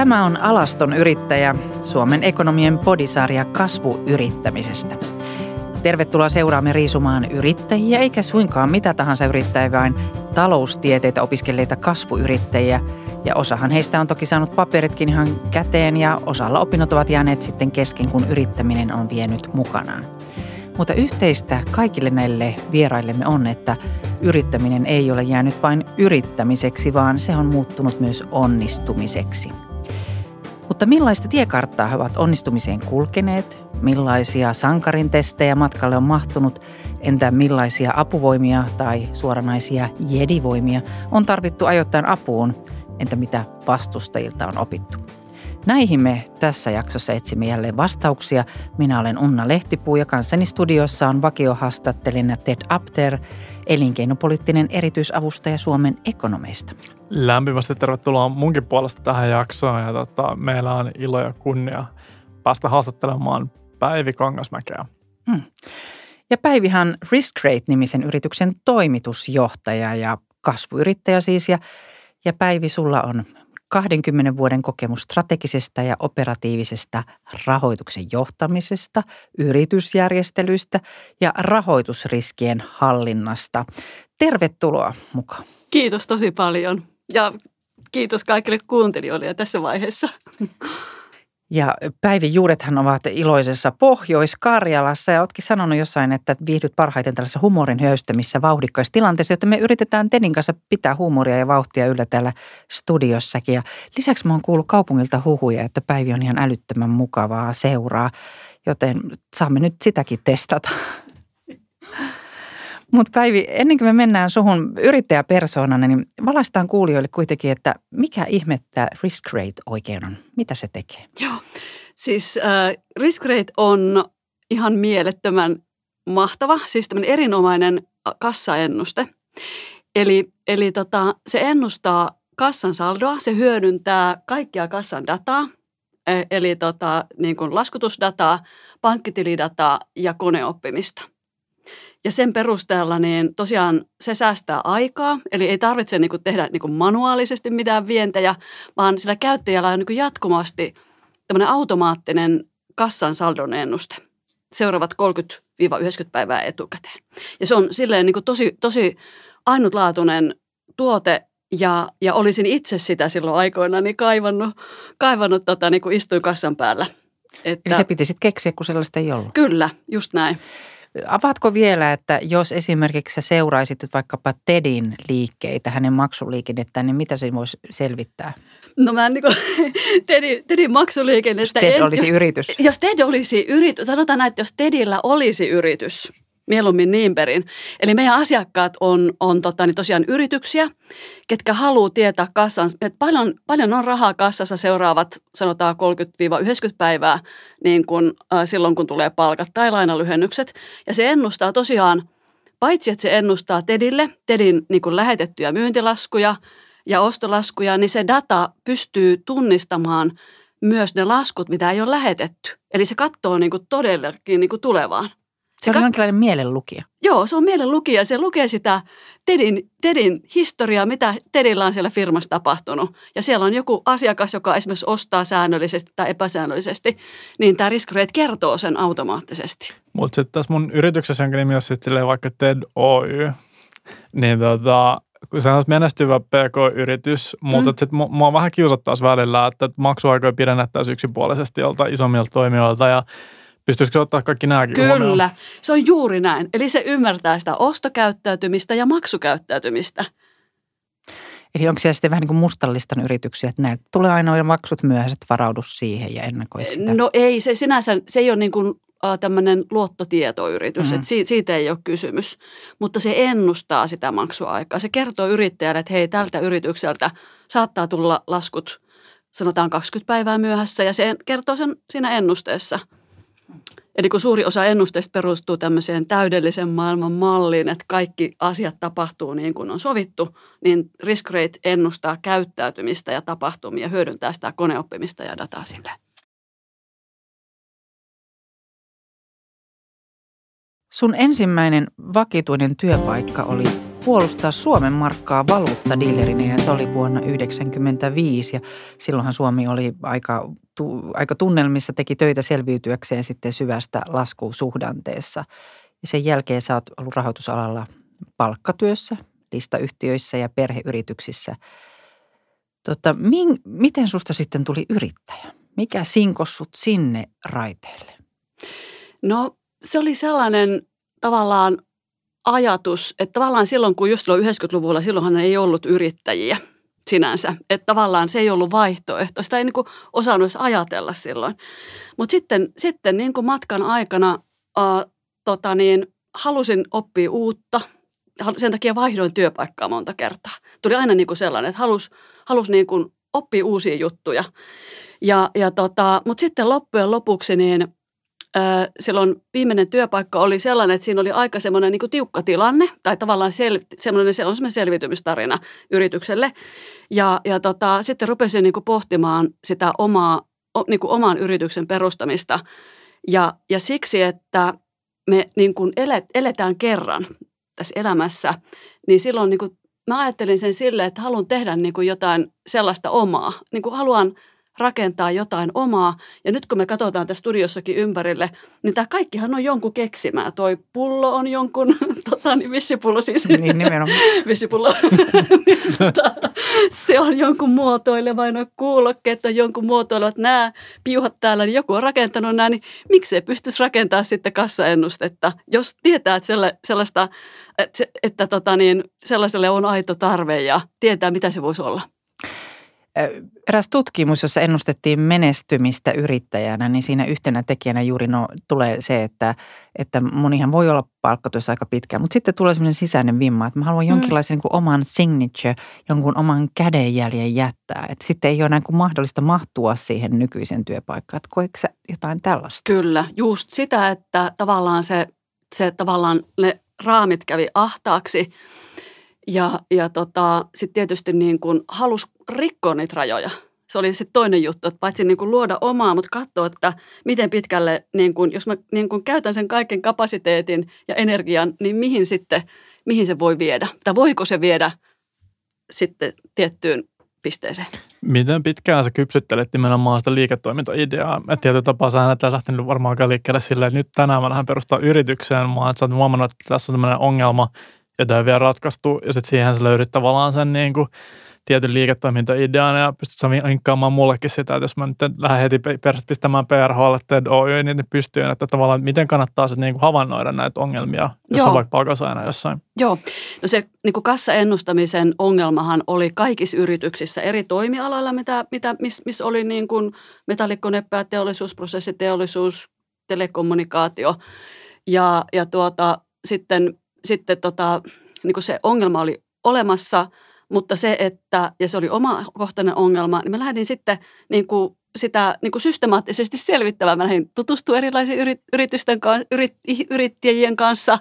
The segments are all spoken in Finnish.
Tämä on Alaston yrittäjä, Suomen ekonomien podisarja kasvuyrittämisestä. Tervetuloa seuraamme riisumaan yrittäjiä, eikä suinkaan mitä tahansa yrittäjiä, vaan taloustieteitä opiskelleita kasvuyrittäjiä. Ja osahan heistä on toki saanut paperitkin ihan käteen ja osalla opinnot ovat jääneet sitten kesken, kun yrittäminen on vienyt mukanaan. Mutta yhteistä kaikille näille vieraillemme on, että yrittäminen ei ole jäänyt vain yrittämiseksi, vaan se on muuttunut myös onnistumiseksi. Mutta millaista tiekarttaa he ovat onnistumiseen kulkeneet? Millaisia sankarin testejä matkalle on mahtunut? Entä millaisia apuvoimia tai suoranaisia jedivoimia on tarvittu ajoittain apuun? Entä mitä vastustajilta on opittu? Näihin me tässä jaksossa etsimme jälleen vastauksia. Minä olen Unna Lehtipuu ja kanssani studiossa on vakiohaastattelina Ted Apter, elinkeinopoliittinen erityisavustaja Suomen ekonomeista. Lämpimästi tervetuloa munkin puolesta tähän jaksoon ja tota, meillä on ilo ja kunnia päästä haastattelemaan Päivi Kangasmäkeä. Hmm. Ja Päivihan Riskrate-nimisen yrityksen toimitusjohtaja ja kasvuyrittäjä siis. Ja, ja Päivi, sulla on 20 vuoden kokemus strategisesta ja operatiivisesta rahoituksen johtamisesta, yritysjärjestelyistä ja rahoitusriskien hallinnasta. Tervetuloa mukaan. Kiitos tosi paljon ja kiitos kaikille kuuntelijoille tässä vaiheessa. Ja Päivin juurethan ovat iloisessa Pohjois-Karjalassa ja oletkin sanonut jossain, että viihdyt parhaiten tällaisessa humorin höystämissä vauhdikkaissa tilanteessa, että me yritetään Tedin kanssa pitää huumoria ja vauhtia yllä täällä studiossakin. Ja lisäksi mä oon kuullut kaupungilta huhuja, että Päivi on ihan älyttömän mukavaa seuraa, joten saamme nyt sitäkin testata. Mutta Päivi, ennen kuin me mennään suhun yrittäjäpersoonana, niin valaistaan kuulijoille kuitenkin, että mikä ihmettä risk rate oikein on? Mitä se tekee? Joo, siis äh, risk rate on ihan mielettömän mahtava, siis tämmöinen erinomainen kassaennuste. Eli, eli tota, se ennustaa kassan saldoa, se hyödyntää kaikkia kassan dataa, e, eli tota, niin kuin laskutusdataa, pankkitilidataa ja koneoppimista – ja sen perusteella niin tosiaan se säästää aikaa, eli ei tarvitse niin kuin tehdä niin kuin manuaalisesti mitään vientejä, vaan sillä käyttäjällä on niin kuin jatkuvasti tämmöinen automaattinen kassan saldon ennuste seuraavat 30-90 päivää etukäteen. Ja se on silleen niin kuin tosi, tosi ainutlaatuinen tuote ja, ja olisin itse sitä silloin aikoina niin kaivannut, kaivannut tota, niin kuin istuin kassan päällä. Että, Eli se piti sitten keksiä, kun sellaista ei ollut. Kyllä, just näin. Avaatko vielä, että jos esimerkiksi sä seuraisit vaikkapa Tedin liikkeitä, hänen maksuliikennettään, niin mitä se voisi selvittää? No mä en niin kuin, Tedin, Tedin maksuliikennettä... Jos Ted en, olisi jos, yritys. Jos Ted olisi yritys, sanotaan näin, että jos Tedillä olisi yritys – mieluummin niin perin. Eli meidän asiakkaat on, on tota, niin tosiaan yrityksiä, ketkä haluaa tietää kassan, että paljon, paljon on rahaa kassassa seuraavat sanotaan 30-90 päivää niin kun, äh, silloin, kun tulee palkat tai lainalyhennykset. Ja se ennustaa tosiaan, paitsi että se ennustaa TEDille, TEDin niin kuin lähetettyjä myyntilaskuja ja ostolaskuja, niin se data pystyy tunnistamaan myös ne laskut, mitä ei ole lähetetty. Eli se katsoo niin kuin todellakin niin tulevaan. Se, se on kat- jonkinlainen mielenlukija. Joo, se on mielenlukija. Se lukee sitä Tedin, Tedin historiaa, mitä Tedillä on siellä firmassa tapahtunut. Ja siellä on joku asiakas, joka esimerkiksi ostaa säännöllisesti tai epäsäännöllisesti, niin tämä risk rate kertoo sen automaattisesti. Mutta sitten tässä mun yrityksessä, jonka nimi on sitten vaikka TED Oy, niin tota, kun sä olet menestyvä PK-yritys, mutta mm. sitten mua vähän kiusattaisi välillä, että maksuaikoja pidennettäisiin yksipuolisesti jolta isommilta toimijoilta ja Pystyisikö se ottaa kaikki nämäkin Kyllä, huomioon? se on juuri näin. Eli se ymmärtää sitä ostokäyttäytymistä ja maksukäyttäytymistä. Eli onko siellä sitten vähän niin kuin mustallistan yrityksiä, että näitä tulee aina maksut myöhäiset, varaudu siihen ja ennakoi sitä? No ei, se sinänsä, se ei ole niin kuin tämmöinen luottotietoyritys, mm-hmm. että siitä, siitä ei ole kysymys. Mutta se ennustaa sitä maksuaikaa. Se kertoo yrittäjälle, että hei, tältä yritykseltä saattaa tulla laskut sanotaan 20 päivää myöhässä ja se kertoo sen siinä ennusteessa – Eli kun suuri osa ennusteista perustuu tämmöiseen täydellisen maailman malliin, että kaikki asiat tapahtuu niin kuin on sovittu, niin risk rate ennustaa käyttäytymistä ja tapahtumia, hyödyntää sitä koneoppimista ja dataa sille. Sun ensimmäinen vakituinen työpaikka oli puolustaa Suomen markkaa valuuttadiilerinä ja se oli vuonna 1995 ja silloinhan Suomi oli aika, tu, aika tunnelmissa, teki töitä selviytyäkseen sitten syvästä laskusuhdanteessa. Ja sen jälkeen sä oot ollut rahoitusalalla palkkatyössä, listayhtiöissä ja perheyrityksissä. Tota, min, miten susta sitten tuli yrittäjä? Mikä sinkossut sinne raiteelle? No se oli sellainen tavallaan ajatus, että tavallaan silloin, kun just 90-luvulla, silloinhan ei ollut yrittäjiä sinänsä. Että tavallaan se ei ollut vaihtoehto. Sitä ei niin kuin osannut edes ajatella silloin. Mutta sitten, sitten niin kuin matkan aikana äh, tota niin, halusin oppia uutta. Sen takia vaihdoin työpaikkaa monta kertaa. Tuli aina niin kuin sellainen, että halus, halus niin kuin oppia uusia juttuja. Ja, ja tota, Mutta sitten loppujen lopuksi niin silloin viimeinen työpaikka oli sellainen, että siinä oli aika semmoinen niin tiukka tilanne, tai tavallaan sel, semmoinen, se on semmoinen selviytymistarina yritykselle. Ja, ja tota, sitten rupesin niin pohtimaan sitä omaa, niin oman yrityksen perustamista. Ja, ja siksi, että me niin kuin elet, eletään kerran tässä elämässä, niin silloin niin kuin mä ajattelin sen sille, että haluan tehdä niin kuin jotain sellaista omaa. Niin kuin haluan rakentaa jotain omaa. Ja nyt kun me katsotaan tässä studiossakin ympärille, niin tämä kaikkihan on jonkun keksimää. Toi pullo on jonkun, tota, niin vissipullo siis. Niin nimenomaan. vissipullo. tota, se on jonkun muotoileva, no kuulokkeet on jonkun muotoilevat. Nämä piuhat täällä, niin joku on rakentanut nämä, niin miksei pystyisi rakentamaan sitten kassaennustetta, jos tietää, että sellaista, että, että tota niin, sellaiselle on aito tarve ja tietää, mitä se voisi olla. Eräs tutkimus, jossa ennustettiin menestymistä yrittäjänä, niin siinä yhtenä tekijänä juuri no, tulee se, että, että monihan voi olla palkkatyössä aika pitkään, mutta sitten tulee sellainen sisäinen vimma, että mä haluan mm. jonkinlaisen mm. niin oman signature, jonkun oman kädenjäljen jättää. Että sitten ei ole näin kuin mahdollista mahtua siihen nykyisen työpaikkaan. Että koetko sä jotain tällaista? Kyllä, just sitä, että tavallaan se, se tavallaan ne raamit kävi ahtaaksi – ja, ja tota, sitten tietysti niin kuin halus rikkoa niitä rajoja. Se oli sitten toinen juttu, että paitsi niin kuin luoda omaa, mutta katsoa, että miten pitkälle, niin kuin, jos mä niin kuin käytän sen kaiken kapasiteetin ja energian, niin mihin sitten, mihin se voi viedä? Tai voiko se viedä sitten tiettyyn pisteeseen. Miten pitkään sä kypsyttelet nimenomaan sitä liiketoimintaideaa? Että tietyllä tapaa sä et lähtenyt varmaan liikkeelle silleen, että nyt tänään mä lähden perustaa yritykseen, vaan sä oot huomannut, että tässä on tämmöinen ongelma, jota ei vielä ratkaistu, ja sitten siihen sä löydät tavallaan sen niin kuin tietyn liiketoimintaidean, ja pystyt sä vinkkaamaan mullekin sitä, että jos mä nyt lähden heti perästä pistämään PRHlle TED Oy, niin ne pystyy, että tavallaan miten kannattaa sitten niin kuin havainnoida näitä ongelmia, jos Joo. on vaikka palkasaina jossain. Joo, no se niin kuin kassaennustamisen ongelmahan oli kaikissa yrityksissä eri toimialoilla, mitä, mitä, missä miss oli niin kuin metallikonepääteollisuus, prosessiteollisuus, telekommunikaatio, ja, ja tuota, sitten sitten tota, niin kuin se ongelma oli olemassa, mutta se, että, ja se oli oma kohtainen ongelma, niin mä lähdin sitten niin kuin sitä niin kuin systemaattisesti selvittämään. Mä lähdin tutustumaan erilaisiin yritysten kanssa, yrit, yrittäjien kanssa.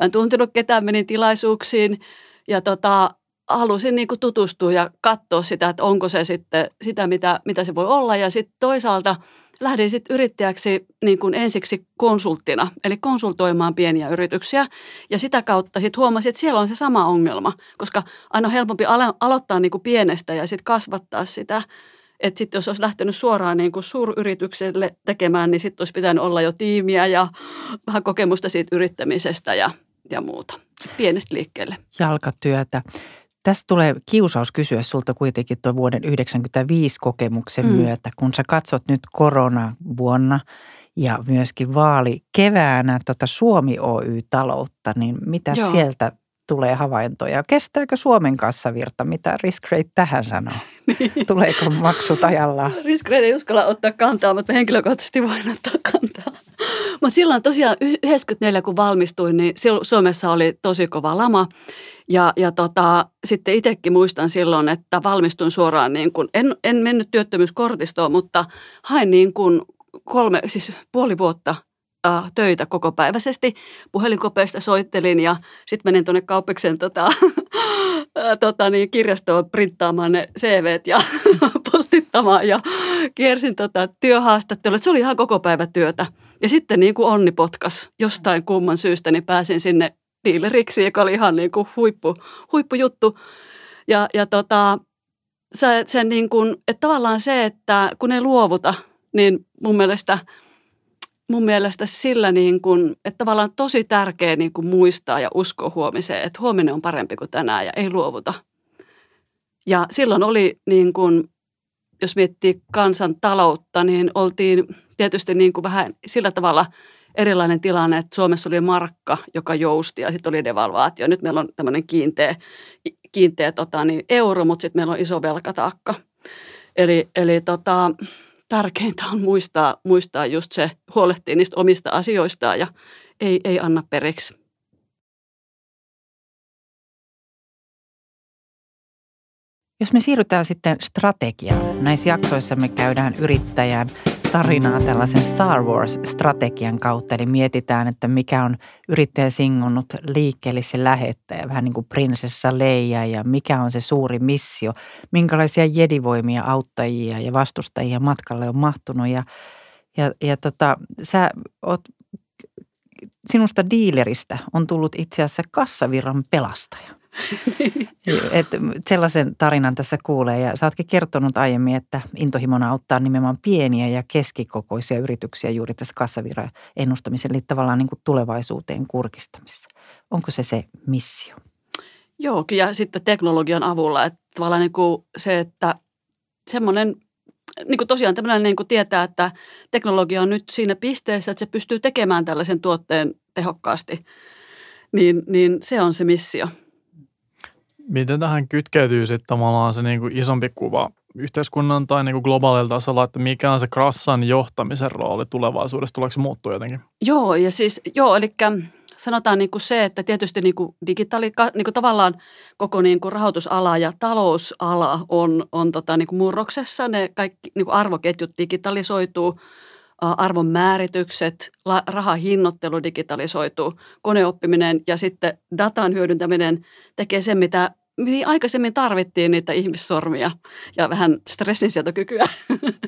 Mä en tuntenut ketään, menin tilaisuuksiin ja tota, halusin niin kuin tutustua ja katsoa sitä, että onko se sitten sitä, mitä, mitä se voi olla. Ja sitten toisaalta – lähdin sitten yrittäjäksi niin kuin ensiksi konsulttina, eli konsultoimaan pieniä yrityksiä. Ja sitä kautta sitten huomasin, että siellä on se sama ongelma, koska aina on helpompi alo- aloittaa niin kuin pienestä ja sitten kasvattaa sitä. Että sitten jos olisi lähtenyt suoraan niin kuin suuryritykselle tekemään, niin sitten olisi pitänyt olla jo tiimiä ja vähän kokemusta siitä yrittämisestä ja, ja muuta. Pienestä liikkeelle. Jalkatyötä. Tästä tulee kiusaus kysyä sulta kuitenkin tuon vuoden 1995 kokemuksen mm. myötä, kun sä katsot nyt koronavuonna ja myöskin vaali keväänä tota Suomi Oy-taloutta, niin mitä Joo. sieltä tulee havaintoja? Kestääkö Suomen kassavirta? Mitä risk rate tähän sanoo? niin. Tuleeko maksut ajallaan? Risk rate ei uskalla ottaa kantaa, mutta henkilökohtaisesti voin ottaa kantaa. Mutta silloin tosiaan 94, kun valmistuin, niin Suomessa oli tosi kova lama. Ja, ja tota, sitten itsekin muistan silloin, että valmistuin suoraan, niin kun, en, en mennyt työttömyyskortistoon, mutta hain niin kuin kolme, siis puoli vuotta äh, töitä koko päiväisesti. Puhelinkopeista soittelin ja sitten menin tuonne kauppiksen tota, tota, niin, kirjastoon printtaamaan ne CVt ja postittamaan ja kiersin tota, työhaastattelua. Se oli ihan koko päivä työtä. Ja sitten niin kuin onni potkas jostain kumman syystä, niin pääsin sinne diileriksi, joka oli ihan niin kuin huippu, huippujuttu. Ja, ja tota, se, niin kuin, että tavallaan se, että kun ei luovuta, niin mun mielestä, mun mielestä sillä niin kuin, että tavallaan tosi tärkeä niin kuin muistaa ja uskoa huomiseen, että huominen on parempi kuin tänään ja ei luovuta. Ja silloin oli niin kuin, jos miettii kansantaloutta, niin oltiin tietysti niin kuin vähän sillä tavalla erilainen tilanne, että Suomessa oli markka, joka jousti ja sitten oli devalvaatio. Nyt meillä on tämmöinen kiinteä, kiinteä tota, niin euro, mutta sitten meillä on iso velkataakka. Eli, eli tota, tärkeintä on muistaa, muistaa just se, huolehtia niistä omista asioistaan ja ei, ei anna periksi. Jos me siirrytään sitten strategiaan, näissä jaksoissa me käydään yrittäjän tarinaa tällaisen Star Wars-strategian kautta. Eli mietitään, että mikä on yrittäjä singonnut liikkeelle se lähettäjä, vähän niin kuin prinsessa Leija ja mikä on se suuri missio, minkälaisia jedivoimia, auttajia ja vastustajia matkalle on mahtunut. Ja, ja, ja tota, sä oot, sinusta diileristä on tullut itse asiassa kassavirran pelastaja. Et sellaisen tarinan tässä kuulee ja sä ootkin kertonut aiemmin, että intohimona auttaa nimenomaan pieniä ja keskikokoisia yrityksiä juuri tässä kassavirran ennustamisen, eli tavallaan niin kuin tulevaisuuteen kurkistamissa. Onko se se missio? Joo, ja sitten teknologian avulla, että tavallaan niin kuin se, että semmoinen niin kuin tosiaan tämmöinen niin kuin tietää, että teknologia on nyt siinä pisteessä, että se pystyy tekemään tällaisen tuotteen tehokkaasti, niin, niin se on se missio – Miten tähän kytkeytyy sitten tavallaan se niin kuin isompi kuva yhteiskunnan tai niin kuin globaalilla tasolla, että mikä on se krassan johtamisen rooli tulevaisuudessa? Tuleeko se muuttua jotenkin? Joo, ja siis joo, eli sanotaan niin kuin se, että tietysti niin kuin digitaali, niin kuin tavallaan koko niin kuin rahoitusala ja talousala on, on tota niin kuin murroksessa. Ne kaikki niin kuin arvoketjut digitalisoituu, arvon määritykset, rahahinnoittelu digitalisoituu, koneoppiminen ja sitten datan hyödyntäminen tekee sen, mitä mihin aikaisemmin tarvittiin niitä ihmissormia ja vähän stressinsietokykyä.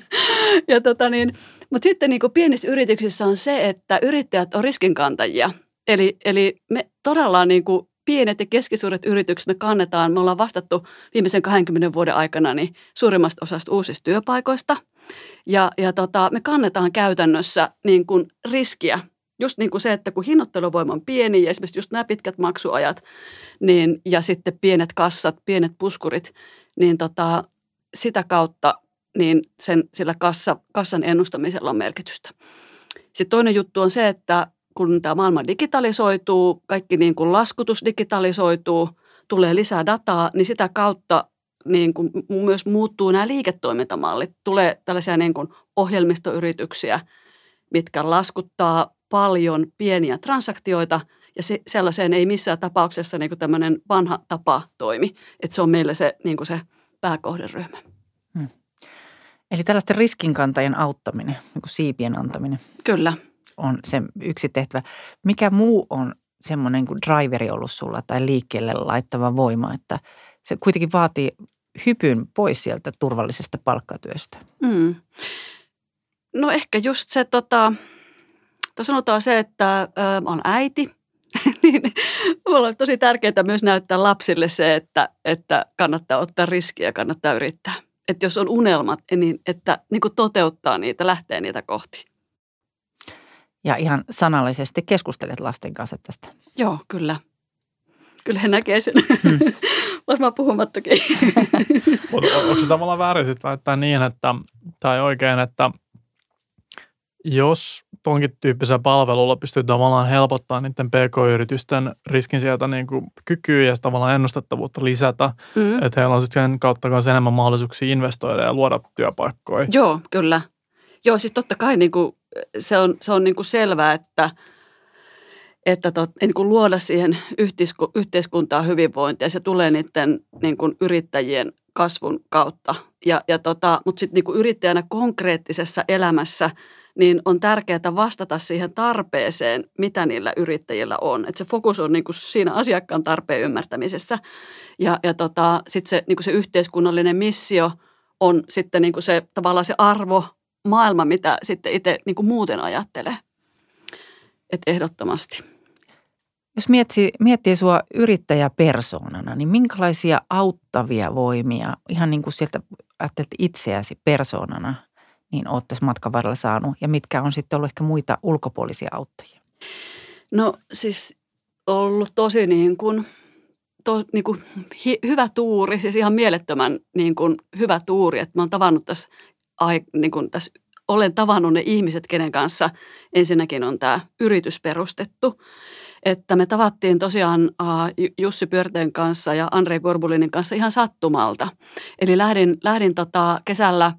ja tota niin, mutta sitten niin pienissä yrityksissä on se, että yrittäjät on riskinkantajia. Eli, eli me todella niin kuin pienet ja keskisuuret yritykset me kannetaan, me ollaan vastattu viimeisen 20 vuoden aikana niin suurimmasta osasta uusista työpaikoista. Ja, ja tota, me kannetaan käytännössä niin kuin riskiä just niin kuin se, että kun hinnoitteluvoima on pieni ja esimerkiksi just nämä pitkät maksuajat niin, ja sitten pienet kassat, pienet puskurit, niin tota, sitä kautta niin sen, sillä kassa, kassan ennustamisella on merkitystä. Sitten toinen juttu on se, että kun tämä maailma digitalisoituu, kaikki niin kuin laskutus digitalisoituu, tulee lisää dataa, niin sitä kautta niin kuin myös muuttuu nämä liiketoimintamallit. Tulee tällaisia niin kuin ohjelmistoyrityksiä, mitkä laskuttaa paljon pieniä transaktioita ja se, sellaiseen ei missään tapauksessa niin kuin tämmöinen vanha tapa toimi. Että se on meille se, niin kuin se pääkohderyhmä. Hmm. Eli tällaisten riskinkantajien auttaminen, niin kuin siipien antaminen. Kyllä. On se yksi tehtävä. Mikä muu on semmoinen kuin driveri ollut sulla tai liikkeelle laittava voima, että se kuitenkin vaatii hypyn pois sieltä turvallisesta palkkatyöstä? Mm. No ehkä just se, tota, sanotaan se, että ö, on äiti, niin mulla on tosi tärkeää myös näyttää lapsille se, että, että kannattaa ottaa riskiä ja kannattaa yrittää. Että jos on unelmat, niin että niin kuin toteuttaa niitä, lähtee niitä kohti. Ja ihan sanallisesti keskustelet lasten kanssa tästä. Joo, kyllä. Kyllä he näkee sen. Hmm. Varmaan puhumattakin. Mutta onko se tavallaan väärin sitten väittää niin, että, tai oikein, että jos tuonkin tyyppisellä palvelulla pystyy tavallaan helpottaa niiden pk-yritysten riskin sieltä niin kuin kykyä ja tavallaan ennustettavuutta lisätä, mm. että heillä on sitten sen kautta myös enemmän mahdollisuuksia investoida ja luoda työpaikkoja. Joo, kyllä. Joo, siis totta kai niin kuin, se on, se on niin kuin selvää, että – että tot, niin kuin luoda siihen yhteiskuntaan hyvinvointia. Se tulee niiden niin kuin yrittäjien kasvun kautta. Ja, ja tota, mutta sitten niin yrittäjänä konkreettisessa elämässä niin on tärkeää vastata siihen tarpeeseen, mitä niillä yrittäjillä on. Et se fokus on niin kuin siinä asiakkaan tarpeen ymmärtämisessä. Ja, ja tota, sitten se, niin kuin se yhteiskunnallinen missio on sitten niin kuin se tavallaan se arvo, maailma, mitä sitten itse niin kuin muuten ajattelee. Et ehdottomasti. Jos miettii, miettii sua yrittäjäpersoonana, niin minkälaisia auttavia voimia, ihan niin kuin sieltä ajattelet itseäsi persoonana, niin oot tässä matkan varrella saanut? Ja mitkä on sitten ollut ehkä muita ulkopuolisia auttajia? No siis ollut tosi niin kuin, to, niin kuin hi, hyvä tuuri, siis ihan mielettömän niin kuin hyvä tuuri, että mä oon tavannut tässä, ai, niin kuin tässä olen tavannut ne ihmiset, kenen kanssa ensinnäkin on tämä yritys perustettu. Että me tavattiin tosiaan Jussi Pyörteen kanssa ja Andre Gorbulinin kanssa ihan sattumalta. Eli lähdin, lähdin tota kesällä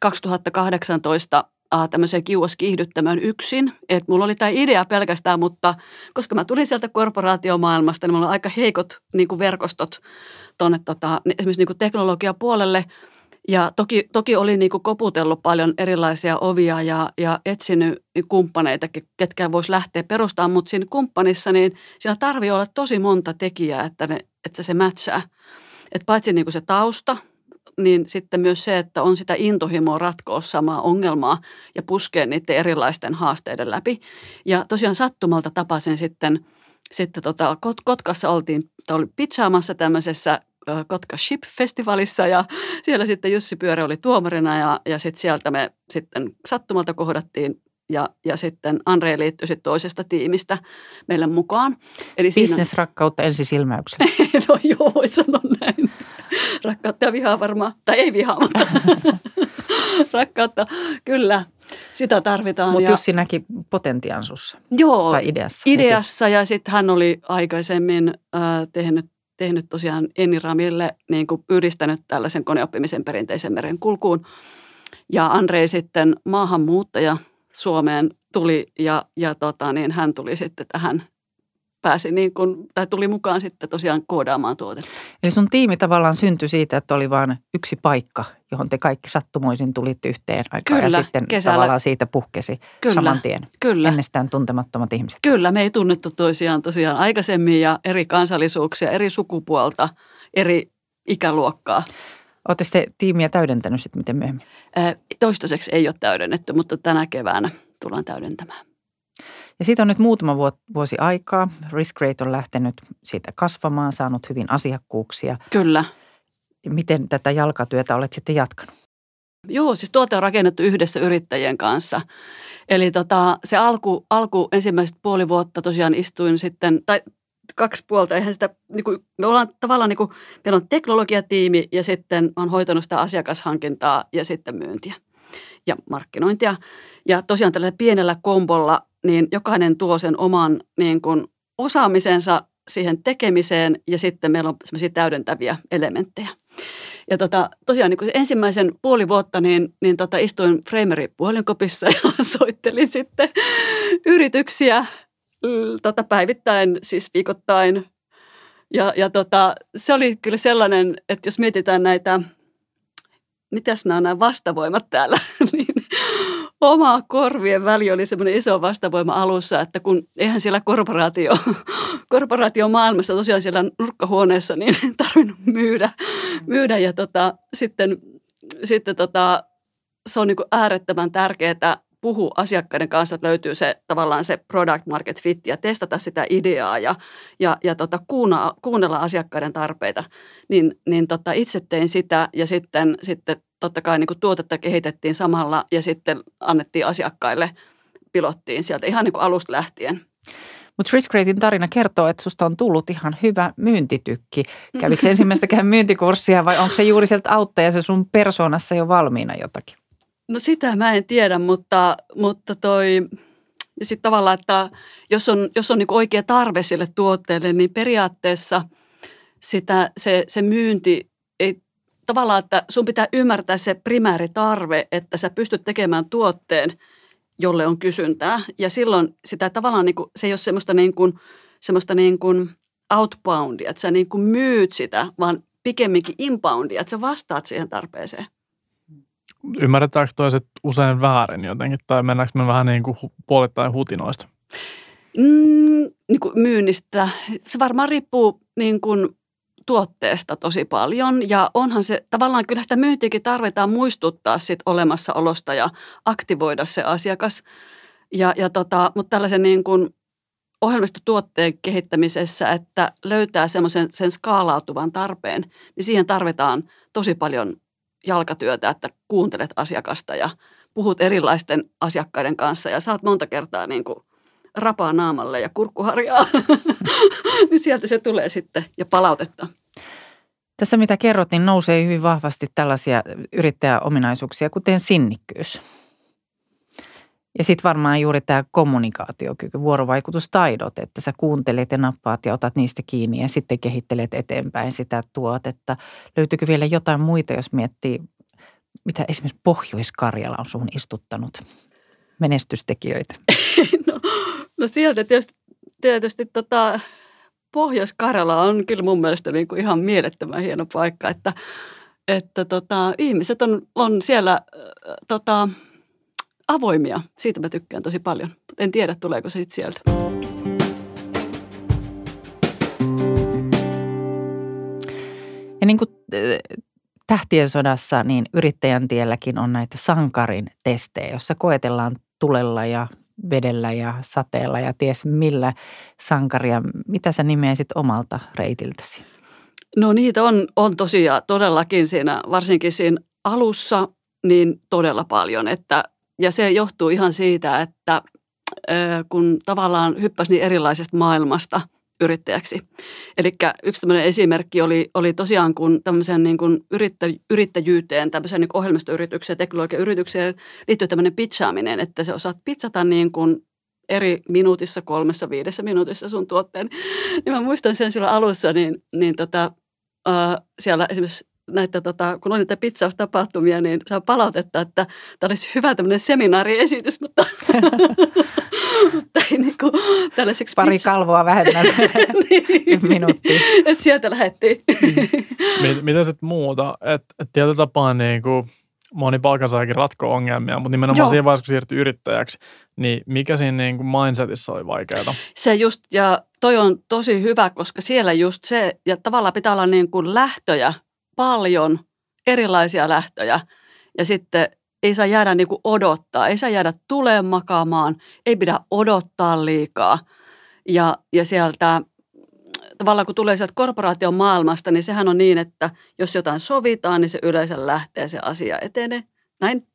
2018 tämmöiseen kiuaskiihdyttämään yksin. Et mulla oli tämä idea pelkästään, mutta koska mä tulin sieltä korporaatiomaailmasta, niin mulla oli aika heikot niin verkostot tuonne tota, esimerkiksi niin teknologiapuolelle. Ja toki, toki oli niin kuin koputellut paljon erilaisia ovia ja, ja etsinyt kumppaneita, ketkä voisi lähteä perustamaan, mutta siinä kumppanissa niin siinä tarvii olla tosi monta tekijää, että, ne, että se mätsää. Et paitsi niin kuin se tausta, niin sitten myös se, että on sitä intohimoa ratkoa samaa ongelmaa ja puskea niiden erilaisten haasteiden läpi. Ja tosiaan sattumalta tapasin sitten, sitten tota, Kotkassa oltiin, oli pitsaamassa tämmöisessä Kotka Ship-festivaalissa ja siellä sitten Jussi Pyörä oli tuomarina ja, ja sitten sieltä me sitten sattumalta kohdattiin ja, ja sitten Andre liittyi sitten toisesta tiimistä meille mukaan. Eli Business-rakkautta ensisilmäyksellä. no joo, voi sanoa näin. Rakkautta ja vihaa varmaan, tai ei vihaa, mutta rakkautta, kyllä. Sitä tarvitaan. Mutta Jussi näki potentiaan sussa. Joo, tai ideassa. Ideassa ja sitten hän oli aikaisemmin äh, tehnyt tehnyt tosiaan Eniramille niin kuin yhdistänyt tällaisen koneoppimisen perinteisen merenkulkuun. Ja Andrei sitten maahanmuuttaja Suomeen tuli ja, ja tota, niin hän tuli sitten tähän pääsi niin kuin, tai tuli mukaan sitten tosiaan koodaamaan tuotetta. Eli sun tiimi tavallaan syntyi siitä, että oli vain yksi paikka, johon te kaikki sattumoisin tulitte yhteen aikaan Kyllä, ja sitten kesällä. tavallaan siitä puhkesi Kyllä, saman tien. Kyllä. Ennestään tuntemattomat ihmiset. Kyllä, me ei tunnettu toisiaan tosiaan aikaisemmin ja eri kansallisuuksia, eri sukupuolta, eri ikäluokkaa. Oletteko te tiimiä täydentänyt sitten miten myöhemmin? Toistaiseksi ei ole täydennetty, mutta tänä keväänä tullaan täydentämään. Ja siitä on nyt muutama vuosi aikaa. Risk Rate on lähtenyt siitä kasvamaan, saanut hyvin asiakkuuksia. Kyllä. Miten tätä jalkatyötä olet sitten jatkanut? Joo, siis tuote on rakennettu yhdessä yrittäjien kanssa. Eli tota, se alku, alku ensimmäiset puoli vuotta tosiaan istuin sitten, tai kaksi puolta, eihän sitä, niin kuin, me ollaan tavallaan, niin kuin, meillä on teknologiatiimi ja sitten on hoitanut sitä asiakashankintaa ja sitten myyntiä ja markkinointia. Ja tosiaan tällä pienellä kombolla niin jokainen tuo sen oman niin kuin, osaamisensa siihen tekemiseen ja sitten meillä on semmoisia täydentäviä elementtejä. Ja tota, tosiaan niin ensimmäisen puoli vuotta niin, niin tota, istuin Frameri puhelinkopissa ja soittelin sitten yrityksiä tota, päivittäin, siis viikoittain. Ja, ja tota, se oli kyllä sellainen, että jos mietitään näitä, mitäs nämä on nämä vastavoimat täällä, niin oma korvien väli oli semmoinen iso vastavoima alussa, että kun eihän siellä korporaatio, korporaatiomaailmassa tosiaan siellä nurkkahuoneessa niin tarvinnut myydä, myydä. Ja tota, sitten, sitten tota, se on niin äärettömän tärkeää puhua asiakkaiden kanssa, että löytyy se tavallaan se product market fit ja testata sitä ideaa ja, ja, ja tota, kuunnella, kuunnella asiakkaiden tarpeita. Niin, niin tota, itse tein sitä ja sitten, sitten totta kai niin kuin tuotetta kehitettiin samalla ja sitten annettiin asiakkaille, pilottiin sieltä ihan niin kuin alusta lähtien. Mutta Riskratein tarina kertoo, että susta on tullut ihan hyvä myyntitykki. Kävikö ensimmäistäkään myyntikurssia vai onko se juuri sieltä auttaja se sun persoonassa jo valmiina jotakin? No sitä mä en tiedä, mutta, mutta toi, ja sitten tavallaan, että jos on, jos on niin oikea tarve sille tuotteelle, niin periaatteessa sitä, se, se myynti ei tavallaan, että sun pitää ymmärtää se primääritarve, että sä pystyt tekemään tuotteen, jolle on kysyntää. Ja silloin sitä tavallaan, niin se ei ole semmoista, niin semmoista niin outboundia, että sä niin myyt sitä, vaan pikemminkin inboundia, että sä vastaat siihen tarpeeseen. Ymmärretäänkö toiset usein väärin jotenkin, tai mennäänkö me vähän niin kuin puolittain hutinoista? Mm, niin kuin myynnistä. Se varmaan riippuu niin kuin tuotteesta tosi paljon ja onhan se, tavallaan kyllä sitä myyntiäkin tarvitaan muistuttaa sit olemassaolosta ja aktivoida se asiakas. Ja, ja tota, mutta tällaisen niin kuin ohjelmistotuotteen kehittämisessä, että löytää semmoisen sen skaalautuvan tarpeen, niin siihen tarvitaan tosi paljon jalkatyötä, että kuuntelet asiakasta ja puhut erilaisten asiakkaiden kanssa ja saat monta kertaa niin kuin rapaa naamalle ja kurkkuharjaa, niin sieltä se tulee sitten ja palautetta. Tässä mitä kerrot, niin nousee hyvin vahvasti tällaisia yrittäjäominaisuuksia, kuten sinnikkyys. Ja sitten varmaan juuri tämä kommunikaatiokyky, vuorovaikutustaidot, että sä kuuntelet ja nappaat ja otat niistä kiinni ja sitten kehittelet eteenpäin sitä tuotetta. Löytyykö vielä jotain muita, jos miettii, mitä esimerkiksi Pohjois-Karjala on sun istuttanut menestystekijöitä? no, no sieltä tietysti, tietysti tota, Pohjois-Karjala on kyllä mun mielestä niin kuin ihan mielettömän hieno paikka, että, että tota, ihmiset on, on siellä tota, avoimia. Siitä mä tykkään tosi paljon. En tiedä, tuleeko se sitten sieltä. Ja niin kuin tähtien sodassa, niin yrittäjän tielläkin on näitä sankarin testejä, jossa koetellaan tulella ja vedellä ja sateella ja ties millä sankaria. Mitä sä nimeäisit omalta reitiltäsi? No niitä on, on tosiaan todellakin siinä, varsinkin siinä alussa, niin todella paljon. Että, ja se johtuu ihan siitä, että kun tavallaan hyppäsi niin erilaisesta maailmasta – yrittäjäksi. Eli yksi tämmöinen esimerkki oli, oli tosiaan, kun tämmöisen niin kuin yrittä, yrittäjyyteen, tämmöiseen niin ohjelmistoyritykseen, teknologiayritykseen liittyy tämmöinen pitchaaminen, että se osaat pitsata niin kuin eri minuutissa, kolmessa, viidessä minuutissa sun tuotteen. Niin mä muistan sen silloin alussa, niin, niin tota, äh, siellä esimerkiksi näitä, tota, kun on niitä pitsaustapahtumia, niin saa palautetta, että tämä olisi hyvä tämmöinen seminaariesitys, mutta, mutta ei niin kuin tällaiseksi Pari pitch... kalvoa vähemmän niin. minuuttia. Että sieltä lähdettiin. Mit, mitä sitten muuta? Että et tietyllä tapaa niin kuin moni palkansaajakin ratko ongelmia, mutta nimenomaan Joo. siinä vaiheessa, kun siirtyi yrittäjäksi, niin mikä siinä niin kuin mindsetissa oli vaikeaa? Se just, ja toi on tosi hyvä, koska siellä just se, ja tavallaan pitää olla niin kuin lähtöjä paljon erilaisia lähtöjä ja sitten ei saa jäädä niin kuin odottaa, ei saa jäädä tuleen makaamaan, ei pidä odottaa liikaa. Ja, ja sieltä tavallaan kun tulee sieltä korporaation maailmasta, niin sehän on niin, että jos jotain sovitaan, niin se yleensä lähtee se asia etenee. Näin.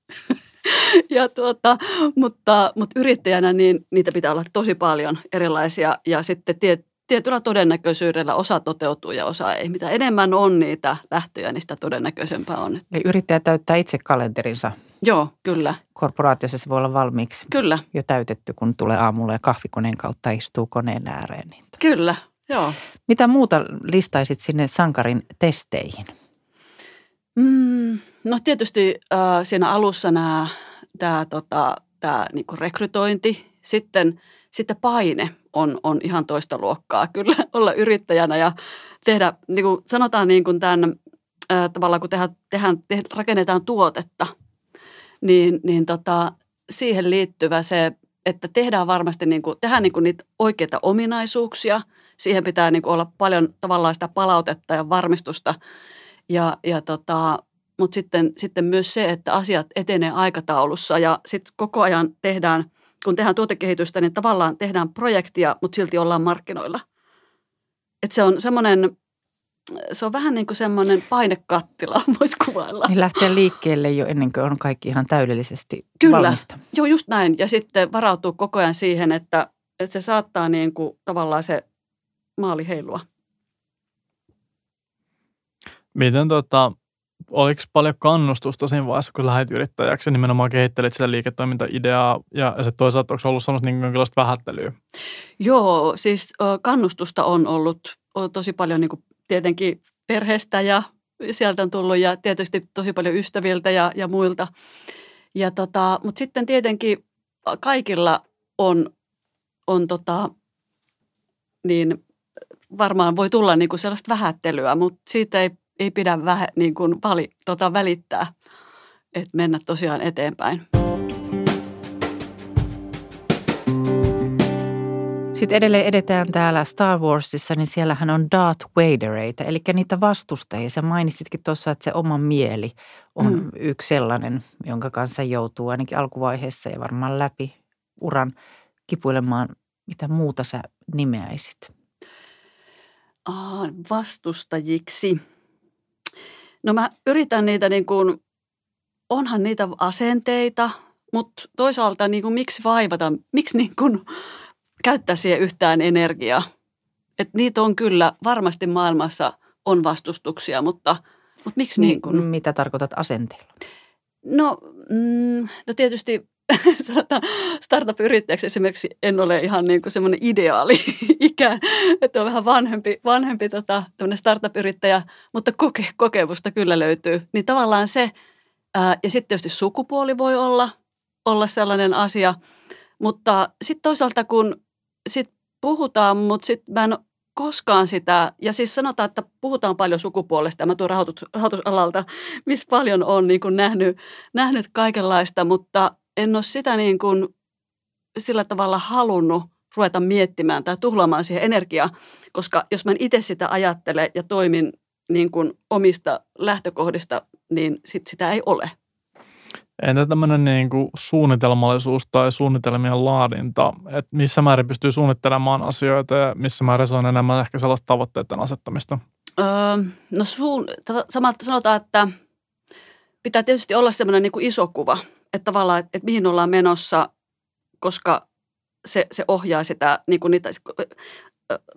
ja tuota, mutta, mutta yrittäjänä niin niitä pitää olla tosi paljon erilaisia ja sitten tiet, tietyllä todennäköisyydellä osa toteutuu ja osa ei. Mitä enemmän on niitä lähtöjä, niin sitä todennäköisempää on. Eli yrittäjä täyttää itse kalenterinsa. Joo, kyllä. Korporaatiossa se voi olla valmiiksi kyllä. jo täytetty, kun tulee aamulla ja kahvikoneen kautta istuu koneen ääreen. Niin kyllä, joo. Mitä muuta listaisit sinne Sankarin testeihin? Mm, no tietysti äh, siinä alussa nämä, tämä tota, tämä niinku rekrytointi, sitten, sitten paine – on, on ihan toista luokkaa kyllä olla yrittäjänä ja tehdä, niin kuin sanotaan niin kuin tämän, tavallaan kun tehdään, tehdään, tehdään, rakennetaan tuotetta, niin, niin tota, siihen liittyvä se, että tehdään varmasti niin kuin, tehdään niin kuin niitä oikeita ominaisuuksia. Siihen pitää niin kuin olla paljon tavallaan sitä palautetta ja varmistusta. Ja, ja tota, mutta sitten, sitten myös se, että asiat etenee aikataulussa ja sitten koko ajan tehdään – kun tehdään tuotekehitystä, niin tavallaan tehdään projektia, mutta silti ollaan markkinoilla. Että se on semmoinen, se on vähän niin kuin semmoinen painekattila, voisi kuvailla. Niin lähtee liikkeelle jo ennen kuin on kaikki ihan täydellisesti Kyllä. valmista. Joo, just näin. Ja sitten varautuu koko ajan siihen, että, että se saattaa niin kuin tavallaan se maali heilua. Miten tota, oliko paljon kannustusta siinä vaiheessa, kun lähdit yrittäjäksi ja nimenomaan kehittelit sitä liiketoimintaideaa ja se toisaalta onko ollut sellaista niin jonkinlaista vähättelyä? Joo, siis kannustusta on ollut tosi paljon niin kuin tietenkin perheestä ja sieltä on tullut ja tietysti tosi paljon ystäviltä ja, ja muilta. Ja tota, mutta sitten tietenkin kaikilla on, on tota, niin varmaan voi tulla niin kuin sellaista vähättelyä, mutta siitä ei ei pidä vähe, niin kuin vali, tota, välittää, että mennä tosiaan eteenpäin. Sitten edelleen edetään täällä Star Warsissa, niin siellähän on Darth Vadereita, eli niitä vastustajia. Sä mainitsitkin tuossa, että se oma mieli on mm. yksi sellainen, jonka kanssa joutuu ainakin alkuvaiheessa ja varmaan läpi uran kipuilemaan. Mitä muuta sä nimeäisit? Aa, vastustajiksi. No mä yritän niitä niin kuin, onhan niitä asenteita, mutta toisaalta niin kuin, miksi vaivata, miksi niin kuin, käyttää siihen yhtään energiaa. Et niitä on kyllä, varmasti maailmassa on vastustuksia, mutta, mutta miksi niin, niin kuin? Mitä tarkoitat asenteella? No, mm, no tietysti startup-yrittäjäksi esimerkiksi en ole ihan niin kuin semmoinen ideaali ikä, että on vähän vanhempi, vanhempi tota, startup-yrittäjä, mutta koke, kokemusta kyllä löytyy. Niin tavallaan se, ää, ja sitten tietysti sukupuoli voi olla, olla sellainen asia, mutta sitten toisaalta kun sit puhutaan, mutta sitten mä en koskaan sitä, ja siis sanotaan, että puhutaan paljon sukupuolesta, mä tuon rahoitus, rahoitusalalta, missä paljon on niin nähnyt, nähnyt kaikenlaista, mutta en ole sitä niin kuin sillä tavalla halunnut ruveta miettimään tai tuhlaamaan siihen energiaa, koska jos mä en itse sitä ajattele ja toimin niin kuin omista lähtökohdista, niin sit sitä ei ole. Entä tämmöinen niin kuin suunnitelmallisuus tai suunnitelmien laadinta, että missä määrin pystyy suunnittelemaan asioita ja missä määrin se on enemmän ehkä sellaista tavoitteiden asettamista? Öö, no suun, samalta sanotaan, että pitää tietysti olla semmoinen niin kuin iso kuva, että tavallaan, että, että mihin ollaan menossa, koska se, se ohjaa sitä, niin kuin niitä,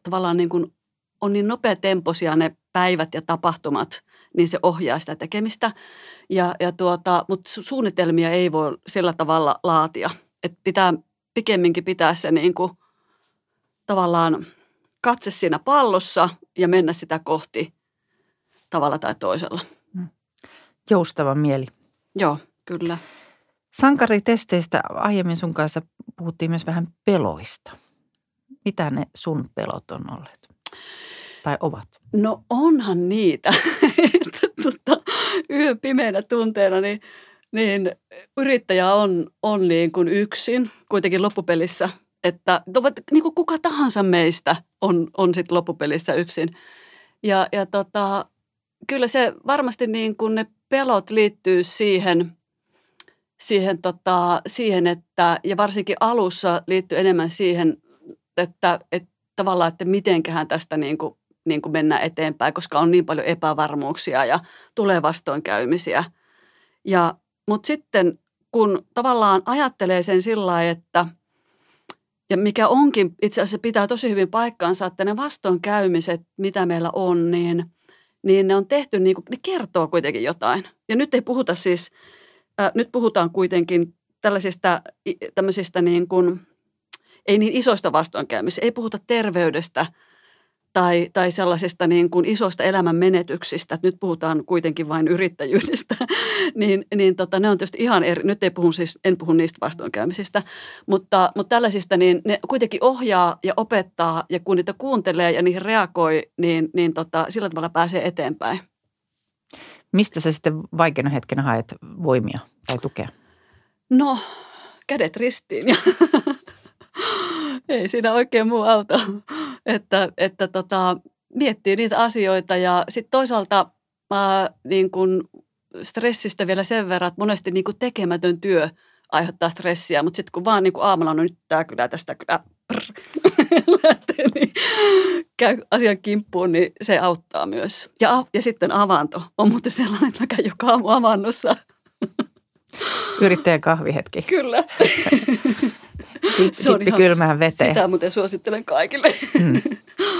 tavallaan niin kuin on niin nopeatempoisia ne päivät ja tapahtumat, niin se ohjaa sitä tekemistä. Ja, ja tuota, mutta suunnitelmia ei voi sillä tavalla laatia. Että pitää pikemminkin pitää se niin kuin, tavallaan katse siinä pallossa ja mennä sitä kohti tavalla tai toisella. Mm. Joustava mieli. Joo, kyllä. Sankaritesteistä aiemmin sun kanssa puhuttiin myös vähän peloista. Mitä ne sun pelot on olleet? Tai ovat? No onhan niitä. tota, yön pimeänä tunteena niin, niin yrittäjä on, on niin kuin yksin kuitenkin loppupelissä. Että niin kuin kuka tahansa meistä on, on sitten loppupelissä yksin. Ja, ja tota, kyllä se varmasti niin kuin ne pelot liittyy siihen – siihen, tota, siihen, että, ja varsinkin alussa liittyy enemmän siihen, että, että tavallaan, että mitenköhän tästä niin kuin, niin kuin mennään eteenpäin, koska on niin paljon epävarmuuksia ja tulee vastoinkäymisiä. Ja, mutta sitten kun tavallaan ajattelee sen sillä lailla, että ja mikä onkin itse asiassa pitää tosi hyvin paikkaansa, että ne vastoinkäymiset, mitä meillä on, niin, niin ne on tehty, niin kuin, ne kertoo kuitenkin jotain. Ja nyt ei puhuta siis nyt puhutaan kuitenkin tällaisista tämmöisistä niin kuin, ei niin isoista vastoinkäymistä, ei puhuta terveydestä tai, tai sellaisista niin kuin isoista elämän menetyksistä, nyt puhutaan kuitenkin vain yrittäjyydestä, niin, niin tota, ne on tietysti ihan eri, nyt ei puhu siis, en puhu niistä vastoinkäymisistä, mutta, mutta tällaisista niin ne kuitenkin ohjaa ja opettaa ja kun niitä kuuntelee ja niihin reagoi, niin, niin tota, sillä tavalla pääsee eteenpäin. Mistä sä sitten vaikeana hetkenä haet voimia tai tukea? No, kädet ristiin ei siinä oikein muu auta, että, että tota, miettii niitä asioita ja sitten toisaalta mä niin kun stressistä vielä sen verran, että monesti niin kun tekemätön työ aiheuttaa stressiä, mutta sitten kun vaan niin aamulla on no nyt tämä kyllä tästä kyllä lähtee, niin käy asian kimppuun, niin se auttaa myös. Ja, ja sitten avanto on muuten sellainen, että mä käyn joka aamu avannossa. Yrittäjän kahvihetki. Kyllä. Dippi kylmään veteen. Sitä muuten suosittelen kaikille. Hmm.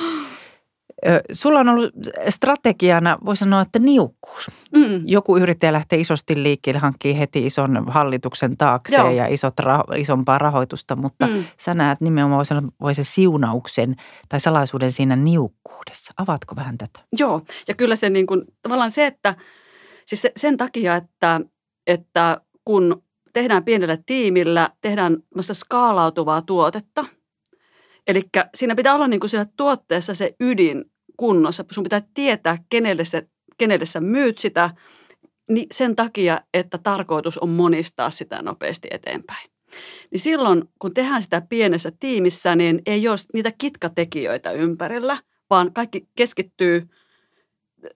Sulla on ollut strategiana, voi sanoa, että niukkuus. Mm. Joku yrittäjä lähtee isosti liikkeelle, hankkii heti ison hallituksen taakse Joo. ja isot, isompaa rahoitusta, mutta mm. sä näet nimenomaan voi, sanoa, voi se siunauksen tai salaisuuden siinä niukkuudessa. Avaatko vähän tätä? Joo, ja kyllä se niin kuin, tavallaan se, että siis sen takia, että, että kun tehdään pienellä tiimillä, tehdään skaalautuvaa tuotetta – Eli siinä pitää olla niin kuin siinä tuotteessa se ydin kunnossa. Sun pitää tietää, kenelle, se, kenelle sä myyt sitä, niin sen takia, että tarkoitus on monistaa sitä nopeasti eteenpäin. Niin silloin, kun tehdään sitä pienessä tiimissä, niin ei ole niitä kitkatekijöitä ympärillä, vaan kaikki keskittyy,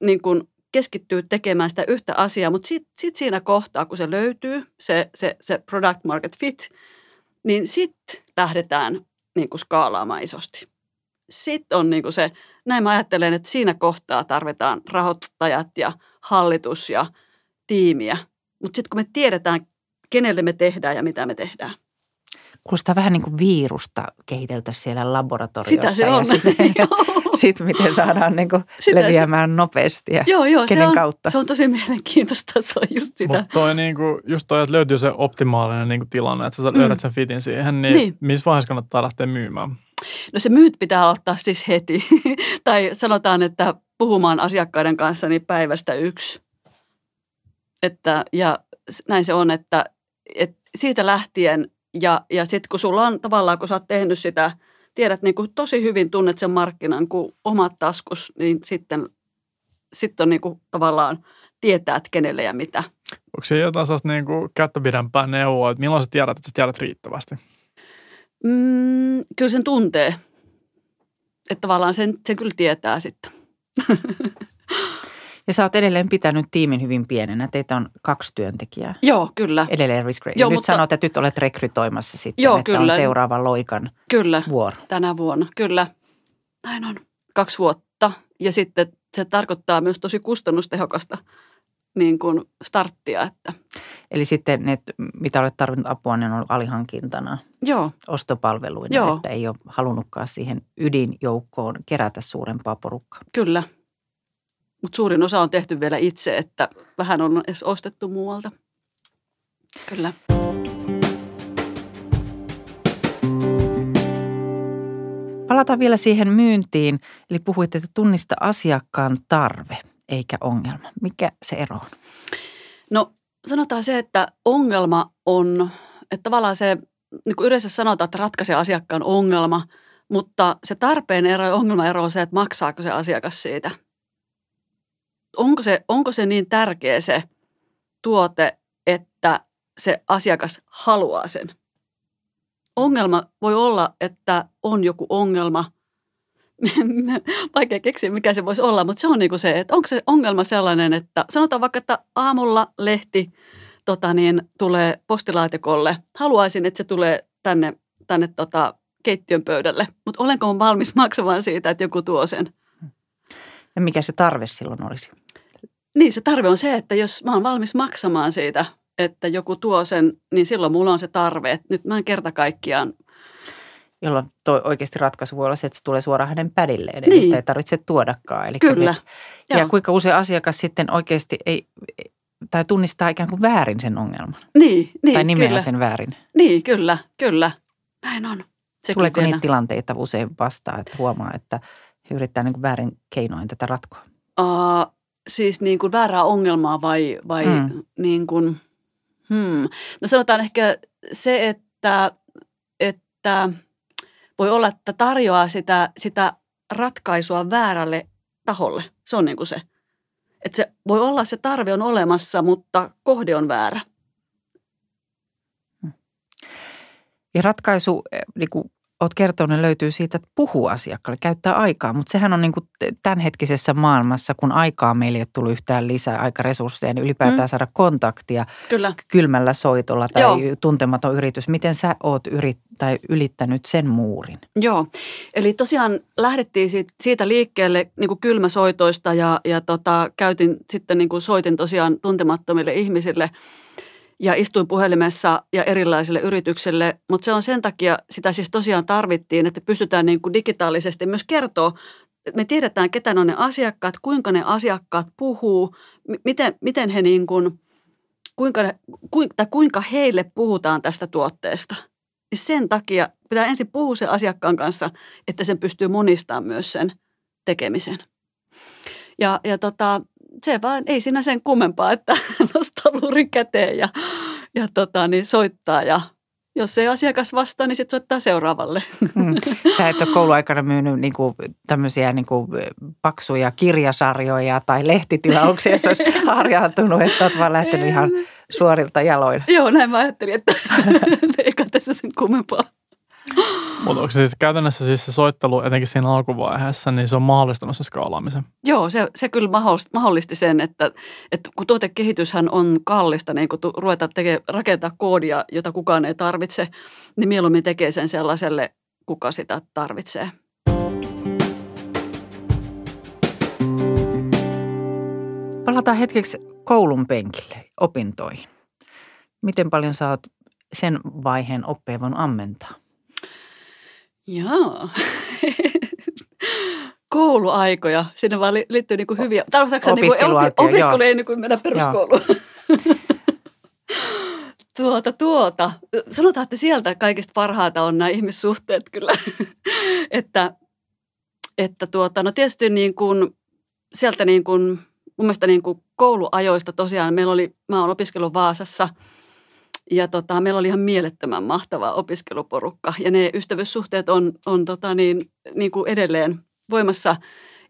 niin kuin keskittyy tekemään sitä yhtä asiaa, mutta sitten sit siinä kohtaa, kun se löytyy, se, se, se product market fit, niin sitten lähdetään niin kuin skaalaamaan isosti. Sitten on niin kuin se, näin mä ajattelen, että siinä kohtaa tarvitaan rahoittajat ja hallitus ja tiimiä. Mutta sitten kun me tiedetään, kenelle me tehdään ja mitä me tehdään. Kuulostaa vähän niin kuin virusta kehiteltäisiin siellä laboratoriossa. Sitä se on. Ja sitten sit miten saadaan niin kuin Sitä se- leviämään nopeasti ja Joo, joo, kenen se on, kautta. se on tosi mielenkiintoista, se on just sitä. Mutta toi niinku, just toi, että löytyy se optimaalinen niinku tilanne, että sä Mm. löydät sen fitin siihen, niin, Niin. missä vaiheessa kannattaa lähteä myymään? No se myyt pitää aloittaa siis heti. tai sanotaan, että puhumaan asiakkaiden kanssa niin päivästä yksi. Että, ja näin se on, että, että siitä lähtien ja, ja sitten kun sulla on tavallaan, kun sä oot tehnyt sitä, tiedät niin kuin tosi hyvin, tunnet sen markkinan kuin omat taskus, niin sitten, sitten on niin kuin tavallaan tietää, että kenelle ja mitä. Onko se jotain sellaista niinku kättä pidempää neuvoa, että milloin sä tiedät, että sä tiedät riittävästi? Mm, kyllä sen tuntee. Että tavallaan sen, sen kyllä tietää sitten. Ja sä oot edelleen pitänyt tiimin hyvin pienenä. Teitä on kaksi työntekijää. Joo, kyllä. Edelleen risk. Joo, Nyt mutta- sanot, että nyt olet rekrytoimassa sitten, Joo, että kyllä. on seuraava loikan Kyllä. vuoro. tänä vuonna. Kyllä, näin on. Kaksi vuotta. Ja sitten se tarkoittaa myös tosi kustannustehokasta niin kuin starttia. Että, Eli sitten ne, mitä olet tarvinnut apua, ne on ollut alihankintana, joo, ostopalveluina, Joo. että ei ole halunnutkaan siihen ydinjoukkoon kerätä suurempaa porukkaa. kyllä. Mutta suurin osa on tehty vielä itse, että vähän on edes ostettu muualta. Kyllä. Palataan vielä siihen myyntiin. Eli puhuitte, että tunnista asiakkaan tarve eikä ongelma. Mikä se ero on? No sanotaan se, että ongelma on, että tavallaan se, niin kuin yleensä sanotaan, että ratkaisee asiakkaan ongelma, mutta se tarpeen ero ja ongelman ero on se, että maksaako se asiakas siitä. Onko se, onko se niin tärkeä se tuote, että se asiakas haluaa sen? Ongelma voi olla, että on joku ongelma. Vaikea keksiä, mikä se voisi olla, mutta se on niin kuin se, että onko se ongelma sellainen, että sanotaan vaikka, että aamulla lehti tota niin, tulee postilaatikolle. Haluaisin, että se tulee tänne, tänne tota, keittiön pöydälle, mutta olenko valmis maksamaan siitä, että joku tuo sen? Ja mikä se tarve silloin olisi? Niin, se tarve on se, että jos mä oon valmis maksamaan siitä, että joku tuo sen, niin silloin mulla on se tarve, että nyt mä en kerta kaikkiaan Jolloin toi oikeasti ratkaisu voi olla se, että se tulee suoraan hänen pädille edes. Niin. Sitä ei tarvitse tuodakaan. Eli Kyllä. nyt- ja Joo. kuinka usein asiakas sitten oikeasti ei, tai tunnistaa ikään kuin väärin sen ongelman. Niin, niin, tai nimeää kyllä. sen väärin. Niin, kyllä, kyllä. Näin on. Sekin Tuleeko vielä. niitä tilanteita usein vastaan, että huomaa, että he yrittää niin kuin väärin keinoin tätä ratkoa? Uh, siis niin kuin väärää ongelmaa vai, vai mm. niin kuin, hmm. no sanotaan ehkä se, että, että voi olla, että tarjoaa sitä, sitä ratkaisua väärälle taholle. Se on niin kuin se. Että se voi olla, se tarve on olemassa, mutta kohde on väärä. Ja ratkaisu, eh, niin kuin olet kertonut, ne löytyy siitä, että puhuu asiakkaalle, käyttää aikaa. Mutta sehän on niin kuin tämänhetkisessä maailmassa, kun aikaa meille ei ole tullut yhtään lisää aikaresursseja, niin ylipäätään Mm. saada kontaktia Kyllä. kylmällä soitolla tai Joo. tuntematon yritys. Miten sä oot yrit, tai ylittänyt sen muurin? Joo, eli tosiaan lähdettiin siitä, siitä liikkeelle niin kuin kylmäsoitoista ja, ja tota, käytin sitten niin kuin soitin tosiaan tuntemattomille ihmisille ja istuin puhelimessa ja erilaisille yrityksille, mutta se on sen takia, sitä siis tosiaan tarvittiin, että pystytään niin kuin digitaalisesti myös kertoa, että me tiedetään, ketä on ne asiakkaat, kuinka ne asiakkaat puhuu, mi- miten, miten he niin kuin, kuinka, ne, kuinka, kuinka heille puhutaan tästä tuotteesta. Niin sen takia pitää ensin puhua sen asiakkaan kanssa, että sen pystyy monistamaan myös sen tekemisen. Ja, ja tota, se vaan, ei siinä sen kummempaa, että nostaa luurin käteen ja, ja tota, niin soittaa ja jos ei asiakas vastaa, niin sitten soittaa seuraavalle. Mm. Sä et ole kouluaikana myynyt niin kuin tämmöisiä niin kuin paksuja kirjasarjoja tai lehtitilauksia, jos olisi harjaantunut, että olet vaan lähtenyt ihan suorilta jaloilla. Joo, näin mä ajattelin, että eikä tässä sen kummempaa. Mutta onko se siis käytännössä siis se soittelu, etenkin siinä alkuvaiheessa, niin se on mahdollistanut se skaalaamisen? Joo, se, se kyllä mahdollisti, sen, että, että kun tuotekehityshän on kallista, niin kun tu, ruveta teke, rakentaa koodia, jota kukaan ei tarvitse, niin mieluummin tekee sen sellaiselle kuka sitä tarvitsee. Palataan hetkeksi koulun penkille, opintoihin. Miten paljon sä oot sen vaiheen oppeja voinut ammentaa? Joo. Kouluaikoja. Sinne vaan liittyy niin kuin hyviä. Tarkoitatko niin kuin opi, opiskelu ennen kuin mennä peruskouluun? tuota, tuota. Sanotaan, että sieltä kaikista parhaita on nämä ihmissuhteet kyllä. että, että tuota, no tietysti niin kuin, sieltä niin kuin, mun mielestä niin kuin kouluajoista tosiaan, meillä oli, mä oon opiskellut Vaasassa – ja tota, meillä oli ihan mielettömän mahtava opiskeluporukka ja ne ystävyyssuhteet on, on tota niin, niin kuin edelleen voimassa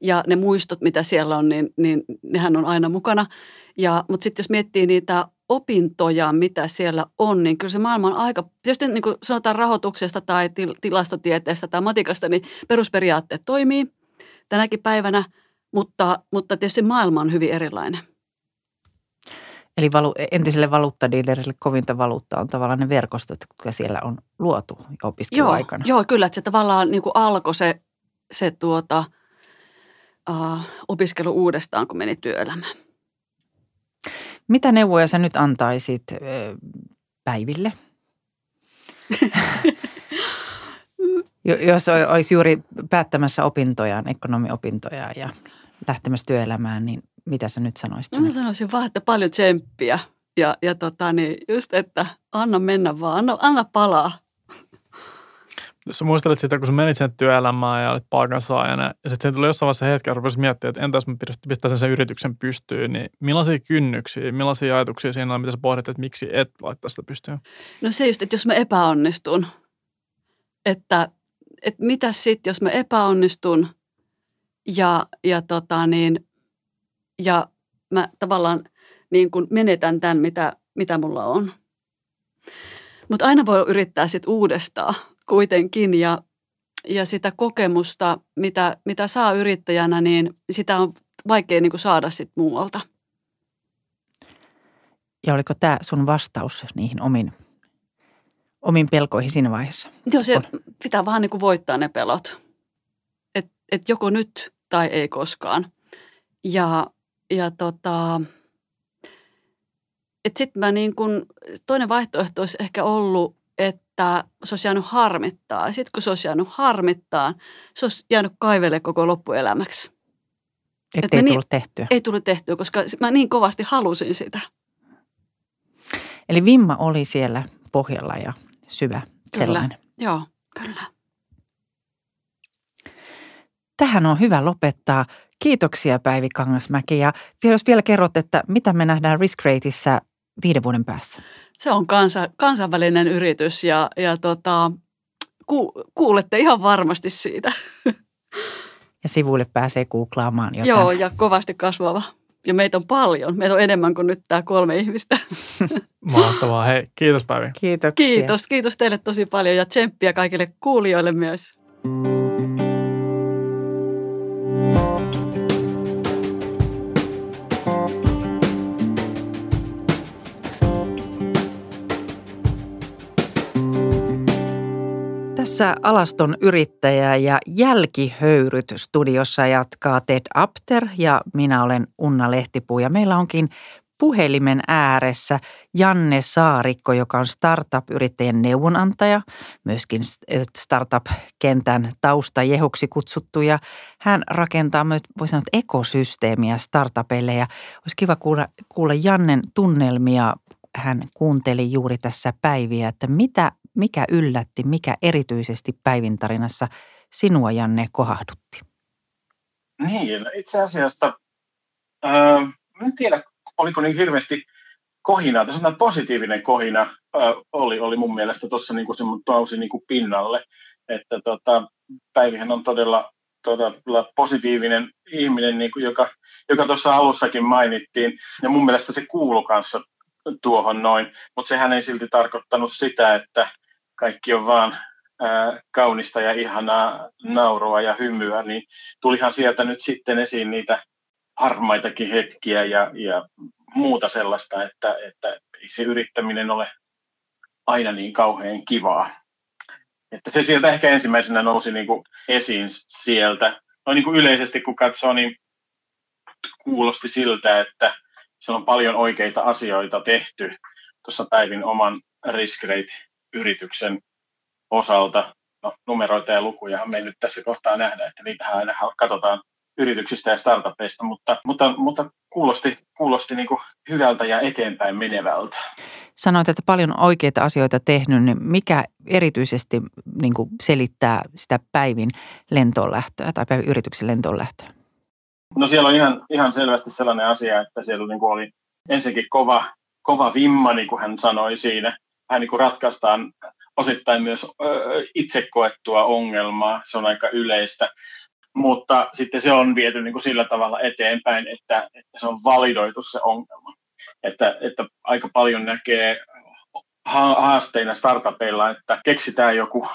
ja ne muistot, mitä siellä on, niin, niin nehän on aina mukana. Ja, mutta sitten jos miettii niitä opintoja, mitä siellä on, niin kyllä se maailma on aika, tietysti niin kuin sanotaan rahoituksesta tai til, tilastotieteestä tai matikasta, niin perusperiaatteet toimii tänäkin päivänä, mutta, mutta tietysti maailma on hyvin erilainen. Eli valu, entiselle valuuttadiilerille kovinta valuutta on tavallaan ne verkostot, jotka siellä on luotu opiskeluaikana. Joo, joo kyllä, että se tavallaan niin kuin alkoi se, se tuota, uh, opiskelu uudestaan, kun meni työelämään. Mitä neuvoja sä nyt antaisit äh, Päiville? Jos olisi juuri päättämässä opintojaan, ekonomiopintoja ja lähtemässä työelämään, niin mitä sä nyt sanoisit? No, mä sanoisin vaan, että paljon tsemppiä ja, ja tota, niin just, että anna mennä vaan, anna, anna palaa. Jos sä muistelet sitä, kun sä menit sen työelämään ja olit palkansaajana, ja sitten tuli jossain vaiheessa hetki, että miettiä, että entäs mä pistäisin sen yrityksen pystyyn, niin millaisia kynnyksiä, millaisia ajatuksia siinä on, mitä sä pohdit, että miksi et laittaa sitä pystyyn? No se just, että jos mä epäonnistun, että, että mitä sitten, jos mä epäonnistun ja, ja tota niin, ja mä tavallaan niin kuin menetän tämän, mitä, mitä mulla on. Mutta aina voi yrittää sitten uudestaan kuitenkin ja, ja sitä kokemusta, mitä, mitä saa yrittäjänä, niin sitä on vaikea niin kuin saada sitten muualta. Ja oliko tämä sun vastaus niihin omiin, omiin pelkoihin siinä vaiheessa? Joo, se pitää vaan niin kuin voittaa ne pelot. Että et joko nyt tai ei koskaan. Ja ja tota, sitten mä niin kun, toinen vaihtoehto olisi ehkä ollut, että se olisi jäänyt harmittaa. Sitten kun se olisi jäänyt harmittaa, se olisi jäänyt kaivelle koko loppuelämäksi. Että ei niin, tullut tehtyä. Ei tullut tehtyä, koska mä niin kovasti halusin sitä. Eli vimma oli siellä pohjalla ja syvä kyllä. sellainen. Joo, kyllä. Tähän on hyvä lopettaa. Kiitoksia Päivi Kangasmäki ja jos vielä kerrot, että mitä me nähdään Risk Rateissa viiden vuoden päässä? Se on kansa, kansainvälinen yritys ja, ja tota, ku, kuulette ihan varmasti siitä. Ja sivuille pääsee googlaamaan jotain. Joo, ja kovasti kasvava. Ja meitä on paljon. Meitä on enemmän kuin nyt tämä kolme ihmistä. Mahtavaa. Hei, kiitos Päivi. Kiitoksia. Kiitos. Kiitos teille tosi paljon ja tsemppiä kaikille kuulijoille myös. Tässä alaston yrittäjä ja jälkihöyryt studiossa jatkaa Ted Apter ja minä olen Unna Lehtipuu ja meillä onkin puhelimen ääressä Janne Saarikko, joka on startup-yrittäjän neuvonantaja, myöskin startup-kentän taustajehuksi kutsuttu ja hän rakentaa myös, voi sanoa, ekosysteemiä startupeille ja olisi kiva kuulla, kuulla Jannen tunnelmia. Hän kuunteli juuri tässä päiviä, että mitä mikä yllätti, mikä erityisesti Päivin tarinassa sinua, Janne, kohahdutti? Niin, itse asiassa, äh, en tiedä, oliko niin hirveästi kohinaa, tässä positiivinen kohina äh, oli, oli mun mielestä tuossa niin se nousi niin kuin pinnalle, että tota, Päivihän on todella, todella positiivinen ihminen, niin kuin joka, joka tuossa alussakin mainittiin, ja mun mielestä se kuuluu kanssa tuohon noin, mutta sehän ei silti tarkoittanut sitä, että kaikki on vaan kaunista ja ihanaa naurua ja hymyä, niin tulihan sieltä nyt sitten esiin niitä harmaitakin hetkiä ja, ja muuta sellaista, että, että ei se yrittäminen ole aina niin kauhean kivaa. Että se sieltä ehkä ensimmäisenä nousi niin kuin esiin sieltä. No niin kuin yleisesti kun katsoo, niin kuulosti siltä, että siellä on paljon oikeita asioita tehty tuossa Päivin oman risk yrityksen osalta. No, numeroita ja lukuja me ei nyt tässä kohtaa nähdä, että niitähän aina katsotaan yrityksistä ja startupeista, mutta, mutta, mutta kuulosti, kuulosti niin kuin hyvältä ja eteenpäin menevältä. Sanoit, että paljon oikeita asioita tehnyt, niin mikä erityisesti niin kuin selittää sitä päivin lentoon lähtöä tai päivin yrityksen lentoon lähtöä? No siellä on ihan, ihan selvästi sellainen asia, että siellä niin kuin oli ensinnäkin kova, kova vimma, niin kuin hän sanoi siinä. Hän niin kuin ratkaistaan osittain myös itse koettua ongelmaa, se on aika yleistä. Mutta sitten se on viety niin kuin sillä tavalla eteenpäin, että, että se on validoitu se ongelma. Että, että aika paljon näkee haasteina startupeilla, että keksitään joku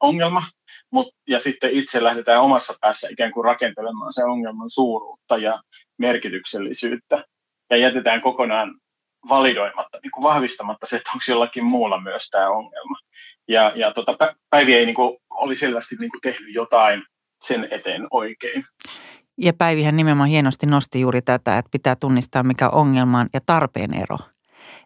ongelma, mut, ja sitten itse lähdetään omassa päässä ikään kuin rakentelemaan sen ongelman suuruutta ja merkityksellisyyttä, ja jätetään kokonaan validoimatta, niin kuin vahvistamatta se, että onko jollakin muulla myös tämä ongelma. Ja, ja tota, Päivi ei niin kuin, oli selvästi niin kuin tehnyt jotain sen eteen oikein. Ja Päivihän nimenomaan hienosti nosti juuri tätä, että pitää tunnistaa mikä ongelman ja tarpeen ero.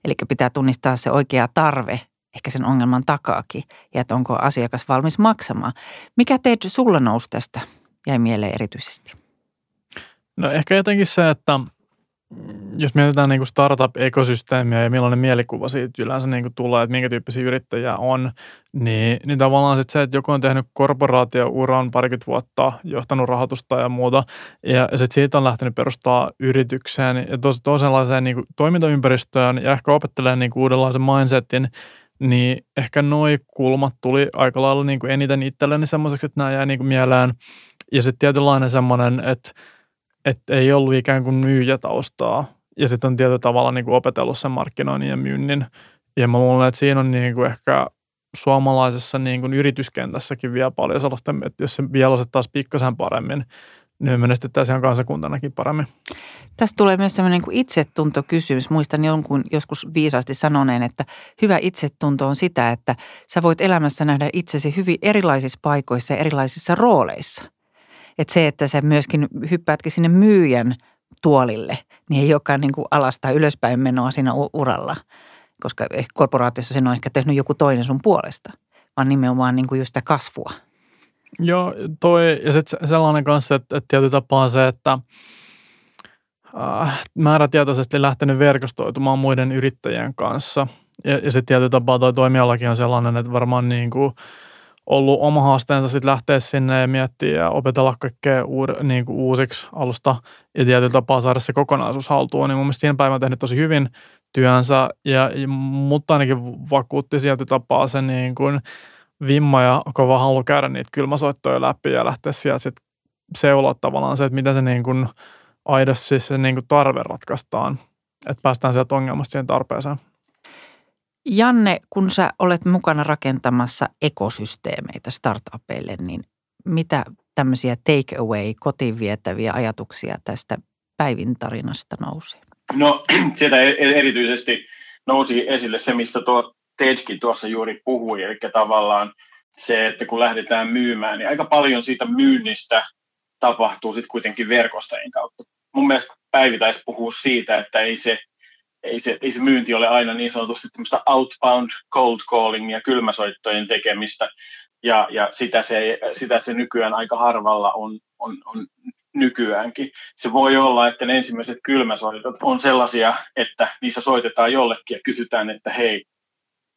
Eli pitää tunnistaa se oikea tarve ehkä sen ongelman takaakin ja että onko asiakas valmis maksamaan. Mikä teet sulla nousi tästä jäi mieleen erityisesti? No ehkä jotenkin se, että jos mietitään niin kuin startup-ekosysteemiä ja millainen mielikuva siitä yleensä niin kuin tulee, että minkä tyyppisiä yrittäjiä on, niin, niin tavallaan sit se, että joku on tehnyt korporaatiouran parikymmentä vuotta, johtanut rahoitusta ja muuta, ja, sitten siitä on lähtenyt perustaa yritykseen ja tos, toisenlaiseen niin kuin toimintaympäristöön ja ehkä opettelee niin uudenlaisen mindsetin, niin ehkä noi kulmat tuli aika lailla niin kuin eniten itselleni semmoiseksi, että nämä jäi niin kuin mieleen. Ja sitten tietynlainen semmoinen, että että ei ollut ikään kuin myyjätaustaa. Ja sitten on tietyllä tavalla niin kuin opetellut sen markkinoinnin ja myynnin. Ja mä luulen, että siinä on niin kuin ehkä suomalaisessa niin kuin yrityskentässäkin vielä paljon sellaista, että jos se vielä osattaisiin pikkasen paremmin, niin me menestyttäisiin ihan kansakuntanakin paremmin. Tästä tulee myös sellainen niin itsetuntokysymys. Muistan jonkun joskus viisaasti sanoneen, että hyvä itsetunto on sitä, että sä voit elämässä nähdä itsesi hyvin erilaisissa paikoissa ja erilaisissa rooleissa – että se, että sä myöskin hyppäätkin sinne myyjän tuolille, niin ei olekaan niin kuin alasta ylöspäin menoa siinä uralla, koska korporaatiossa sen on ehkä tehnyt joku toinen sun puolesta, vaan nimenomaan niin kuin just sitä kasvua. Joo, toi, ja sitten sellainen kanssa, että, että tietyllä tapaa se, että äh, määrätietoisesti lähtenyt verkostoitumaan muiden yrittäjien kanssa. Ja, ja sitten tietyllä tapaa toi toimialakin on sellainen, että varmaan niin kuin – ollut oma haasteensa sitten lähteä sinne ja miettiä ja opetella kaikkea uud, niin kuin uusiksi alusta ja tietyllä tapaa saada se kokonaisuus haltuun. Niin mun mielestä siinä päivänä tehnyt tosi hyvin työnsä, ja, mutta ainakin vakuutti sieltä tapaa se niin kuin vimma ja kova halu käydä niitä kylmäsoittoja läpi ja lähteä sieltä sitten seuloa tavallaan se, että miten se niin kuin aidosti se niin kuin tarve ratkaistaan, että päästään sieltä ongelmasta siihen tarpeeseen. Janne, kun sä olet mukana rakentamassa ekosysteemeitä startupeille, niin mitä tämmöisiä take away, kotiin vietäviä ajatuksia tästä päivin tarinasta nousee? No sieltä e-, e-, erityisesti nousi esille se, mistä tuo Tedkin tuossa juuri puhui, eli tavallaan se, että kun lähdetään myymään, niin aika paljon siitä myynnistä tapahtuu sitten kuitenkin verkostojen kautta. Mun mielestä Päivi taisi puhua siitä, että ei se ei se, ei se myynti ole aina niin sanotusti tämmöistä outbound cold calling ja kylmäsoittojen tekemistä, ja, ja sitä, se, sitä se nykyään aika harvalla on, on, on nykyäänkin. Se voi olla, että ne ensimmäiset kylmäsoitot on sellaisia, että niissä soitetaan jollekin ja kysytään, että hei,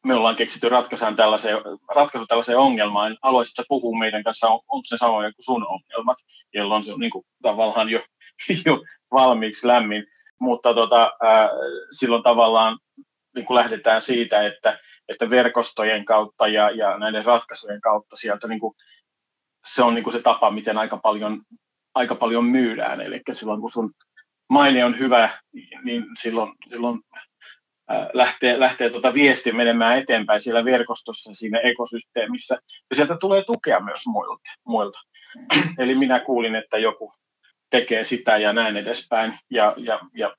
me ollaan keksitty ratkaisuun tällaiseen, ratkaisu tällaiseen ongelmaan, haluaisitko puhua meidän kanssa, on, onko se samoja kuin sun ongelmat, jolloin se on niin kuin, tavallaan jo, jo valmiiksi lämmin mutta tota, ää, silloin tavallaan niin kuin lähdetään siitä, että, että verkostojen kautta ja, ja näiden ratkaisujen kautta sieltä niin kuin, se on niin kuin se tapa, miten aika paljon, aika paljon myydään. Eli silloin kun sun maine on hyvä, niin silloin, silloin ää, lähtee, lähtee tuota viesti menemään eteenpäin siellä verkostossa, siinä ekosysteemissä. Ja sieltä tulee tukea myös muilta. muilta. Eli minä kuulin, että joku tekee sitä ja näin edespäin. Ja, ja, ja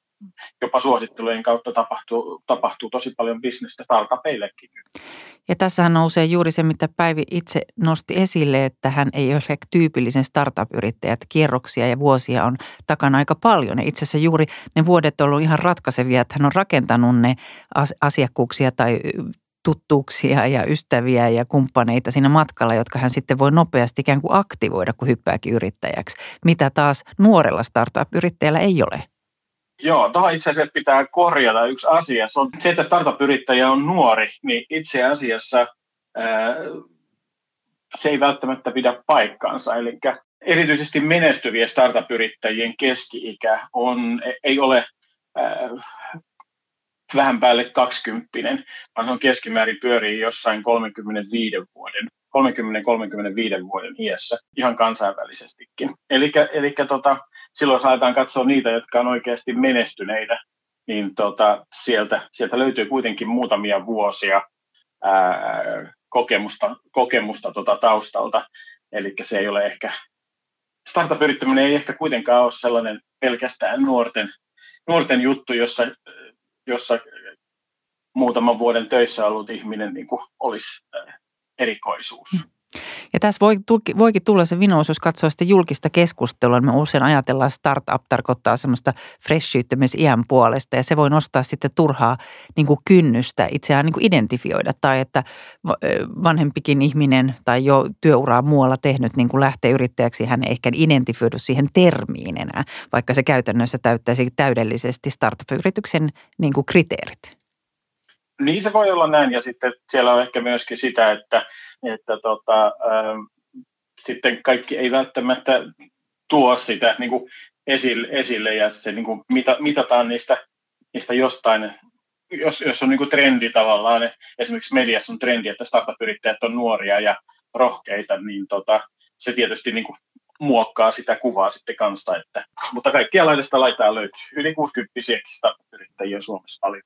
jopa suosittelujen kautta tapahtuu, tapahtuu tosi paljon bisnestä startupeillekin. Ja tässähän nousee juuri se, mitä Päivi itse nosti esille, että hän ei ole tyypillisen startup-yrittäjä, että kierroksia ja vuosia on takana aika paljon. Ja itse asiassa juuri ne vuodet on ollut ihan ratkaisevia, että hän on rakentanut ne asiakkuuksia tai tuttuuksia ja ystäviä ja kumppaneita siinä matkalla, jotka hän sitten voi nopeasti ikään kuin aktivoida, kun hyppääkin yrittäjäksi. Mitä taas nuorella startup-yrittäjällä ei ole. Joo, tuohon itse asiassa pitää korjata yksi asia. Se, on, se että startup-yrittäjä on nuori, niin itse asiassa ää, se ei välttämättä pidä paikkaansa. Eli erityisesti menestyvien startup-yrittäjien keski-ikä on, ei ole vähän päälle 20, vaan se on keskimäärin pyörii jossain 35 vuoden 30-35 vuoden iässä ihan kansainvälisestikin. Eli tota, silloin jos aletaan katsoa niitä, jotka on oikeasti menestyneitä, niin tota, sieltä, sieltä löytyy kuitenkin muutamia vuosia ää, kokemusta, kokemusta tota taustalta. Eli se ei ole ehkä, startup-yrittäminen ei ehkä kuitenkaan ole sellainen pelkästään nuorten, nuorten juttu, jossa, jossa muutaman vuoden töissä ollut ihminen niin kuin olisi erikoisuus. Ja tässä voi, voikin tulla se vinous, jos katsoo sitä julkista keskustelua. Me usein ajatellaan, että startup tarkoittaa semmoista freshyyttä myös iän puolesta ja se voi nostaa sitten turhaa niin kuin kynnystä itseään niin kuin identifioida. Tai että vanhempikin ihminen tai jo työuraa muualla tehnyt niin kuin lähtee yrittäjäksi, hän ei ehkä identifioidu siihen termiin enää, vaikka se käytännössä täyttäisi täydellisesti startup-yrityksen niin kuin kriteerit. Niin se voi olla näin ja sitten siellä on ehkä myöskin sitä, että että tota, ähm, sitten kaikki ei välttämättä tuo sitä niin kuin esille, esille ja se niin kuin mita, mitataan niistä, niistä jostain, jos, jos on niin kuin trendi tavallaan, esimerkiksi mediassa on trendi, että startup-yrittäjät on nuoria ja rohkeita, niin tota, se tietysti niin kuin muokkaa sitä kuvaa sitten kanssa, että, mutta kaikkia laidasta laitaa löytyy. Yli 60 startup-yrittäjiä Suomessa paljon.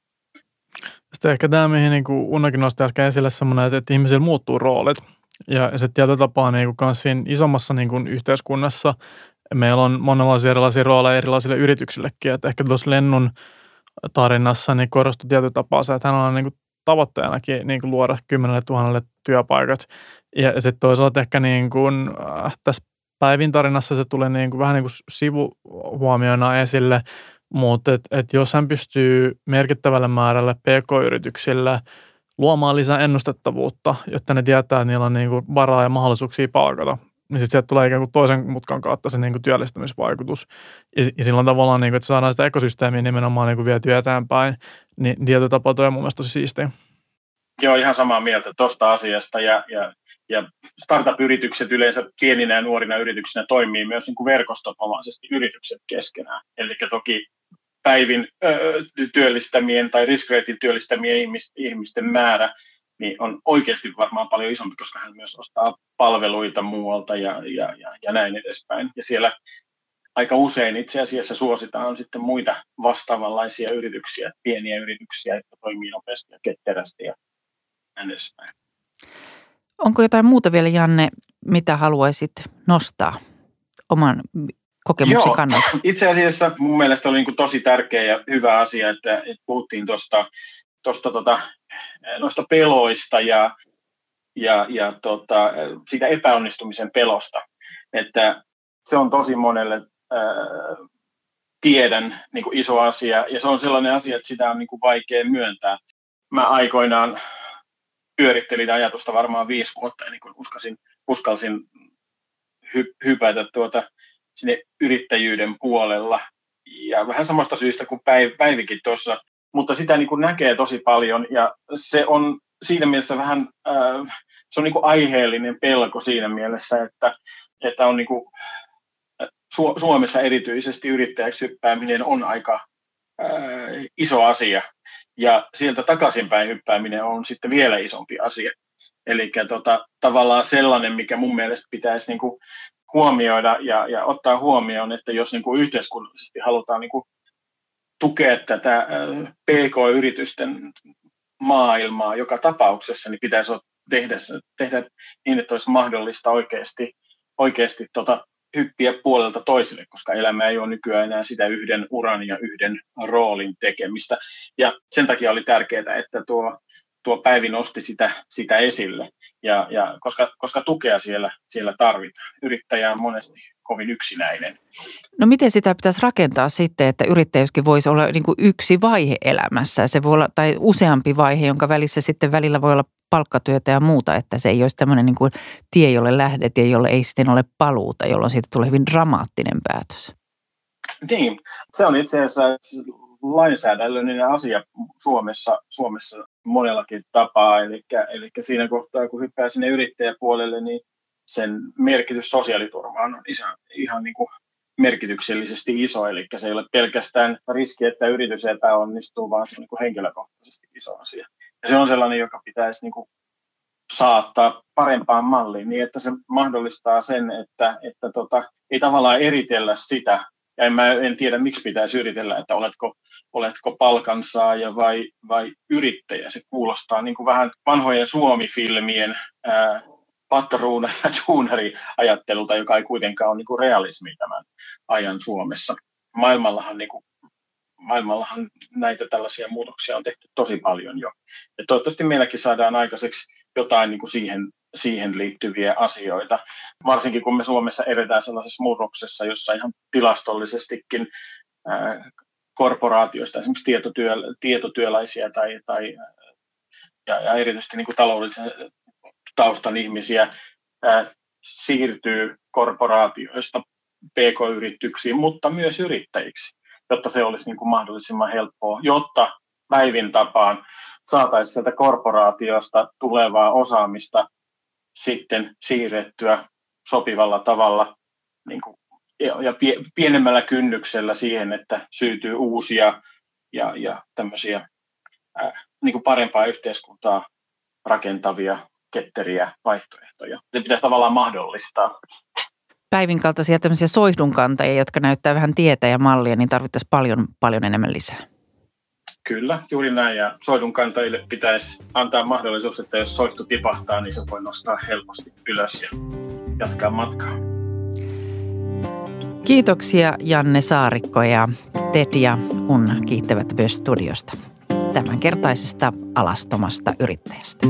Sitten ehkä tämä, mihin niin Unnakin nosti äsken esille, semmoinen, että, ihmisillä muuttuu roolit. Ja se tietyllä tapaa niin kuin siinä isommassa niin kuin yhteiskunnassa meillä on monenlaisia erilaisia rooleja erilaisille yrityksillekin. Että ehkä tuossa Lennun tarinassa niin korostui tietyllä tapaa se, että hän on niin kuin tavoitteenakin niin kuin luoda kymmenelle tuhannelle työpaikat. Ja sitten toisaalta ehkä niin kuin, äh, tässä Päivin tarinassa se tulee niin kuin, vähän niin kuin sivuhuomioina esille, mutta et, et jos hän pystyy merkittävälle määrälle pk-yrityksille luomaan lisää ennustettavuutta, jotta ne tietää, että niillä on niinku varaa ja mahdollisuuksia palkata, niin sitten sieltä tulee ikään kuin toisen mutkan kautta se niinku työllistämisvaikutus. Ja, ja silloin tavallaan, niinku, että saadaan sitä ekosysteemiä nimenomaan niinku vietyä eteenpäin, niin tietyllä tapaa toi on mun mielestä tosi siistiä. Joo, ihan samaa mieltä tuosta asiasta ja, ja, ja startup-yritykset yleensä pieninä ja nuorina yrityksinä toimii myös niin kuin verkostonomaisesti yritykset keskenään. Eli toki päivin ö, työllistämien tai riskreitin työllistämien ihmisten määrä niin on oikeasti varmaan paljon isompi, koska hän myös ostaa palveluita muualta ja, ja, ja, ja näin edespäin. Ja siellä aika usein itse asiassa suositaan sitten muita vastaavanlaisia yrityksiä, pieniä yrityksiä, jotka toimii nopeasti ja ketterästi ja näin edespäin. Onko jotain muuta vielä, Janne, mitä haluaisit nostaa oman kokemuksen Joo, kannalta? Itse asiassa mun mielestä oli niin tosi tärkeä ja hyvä asia, että, että puhuttiin tuosta tosta, tota, noista peloista ja, ja, ja tota, siitä epäonnistumisen pelosta. Että se on tosi monelle ää, tiedän niin kuin iso asia ja se on sellainen asia, että sitä on niin kuin vaikea myöntää. Mä aikoinaan pyörittelin ajatusta varmaan viisi vuotta ennen kuin uskasin, uskalsin hy, hypätä tuota, sinne yrittäjyyden puolella. Ja vähän samasta syystä kuin Päiv, Päivikin tuossa, mutta sitä niin kuin näkee tosi paljon ja se on siinä mielessä vähän, äh, se on niin kuin aiheellinen pelko siinä mielessä, että, että on niin kuin, Su- Suomessa erityisesti yrittäjäksi hyppääminen on aika äh, iso asia ja sieltä takaisinpäin hyppääminen on sitten vielä isompi asia. Eli tota, tavallaan sellainen, mikä mun mielestä pitäisi niin kuin huomioida ja, ja ottaa huomioon, että jos niin kuin yhteiskunnallisesti halutaan niin kuin tukea tätä PK-yritysten maailmaa joka tapauksessa, niin pitäisi tehdä, tehdä niin, että olisi mahdollista oikeasti, oikeasti tota, hyppiä puolelta toiselle, koska elämä ei ole nykyään enää sitä yhden uran ja yhden roolin tekemistä. Ja sen takia oli tärkeää, että tuo, tuo Päivi nosti sitä, sitä esille, ja, ja koska, koska tukea siellä, siellä tarvitaan. Yrittäjä on monesti kovin yksinäinen. No miten sitä pitäisi rakentaa sitten, että yrittäjyyskin voisi olla niin kuin yksi vaihe elämässä, se voi olla, tai useampi vaihe, jonka välissä sitten välillä voi olla palkkatyötä ja muuta, että se ei olisi tämmöinen niin kuin tie, jolle lähdet ja jolle ei sitten ole paluuta, jolloin siitä tulee hyvin dramaattinen päätös. Niin, se on itse asiassa lainsäädännöllinen asia Suomessa, Suomessa monellakin tapaa. Eli, eli siinä kohtaa, kun hyppää sinne yrittäjäpuolelle, niin sen merkitys sosiaaliturvaan on ihan, ihan niin kuin merkityksellisesti iso, eli se ei ole pelkästään riski, että yritys epäonnistuu, vaan se on niin kuin henkilökohtaisesti iso asia. Ja se on sellainen, joka pitäisi niin kuin saattaa parempaan malliin niin, että se mahdollistaa sen, että, että tota, ei tavallaan eritellä sitä, ja en, mä en tiedä, miksi pitäisi yritellä, että oletko, oletko palkansaaja vai, vai yrittäjä. Se kuulostaa niin kuin vähän vanhojen Suomi-filmien ää, patruuna ja tuunari-ajattelulta, joka ei kuitenkaan ole niin kuin realismi tämän ajan Suomessa. Maailmallahan, niin kuin, maailmallahan näitä tällaisia muutoksia on tehty tosi paljon jo. Ja toivottavasti meilläkin saadaan aikaiseksi jotain niin kuin siihen, siihen liittyviä asioita. Varsinkin kun me Suomessa edetään sellaisessa murroksessa, jossa ihan tilastollisestikin korporaatioista, esimerkiksi tietotyö, tietotyöläisiä tai, tai ja, ja erityisesti niin kuin taloudellisen taustan ihmisiä ää, siirtyy korporaatioista pk-yrityksiin, mutta myös yrittäjiksi, jotta se olisi niin kuin mahdollisimman helppoa, jotta päivin tapaan saataisiin sieltä korporaatiosta tulevaa osaamista sitten siirrettyä sopivalla tavalla niin kuin, ja, pienemmällä kynnyksellä siihen, että syntyy uusia ja, ja tämmöisiä ää, niin kuin parempaa yhteiskuntaa rakentavia ketteriä vaihtoehtoja. Se pitäisi tavallaan mahdollistaa. Päivin kaltaisia tämmöisiä soihdunkantajia, jotka näyttää vähän tietä ja mallia, niin tarvittaisiin paljon, paljon enemmän lisää. Kyllä, juuri näin. Ja soihdunkantajille pitäisi antaa mahdollisuus, että jos soihtu tipahtaa, niin se voi nostaa helposti ylös ja jatkaa matkaa. Kiitoksia Janne Saarikko ja Ted ja Unna kiittävät myös studiosta tämänkertaisesta alastomasta yrittäjästä.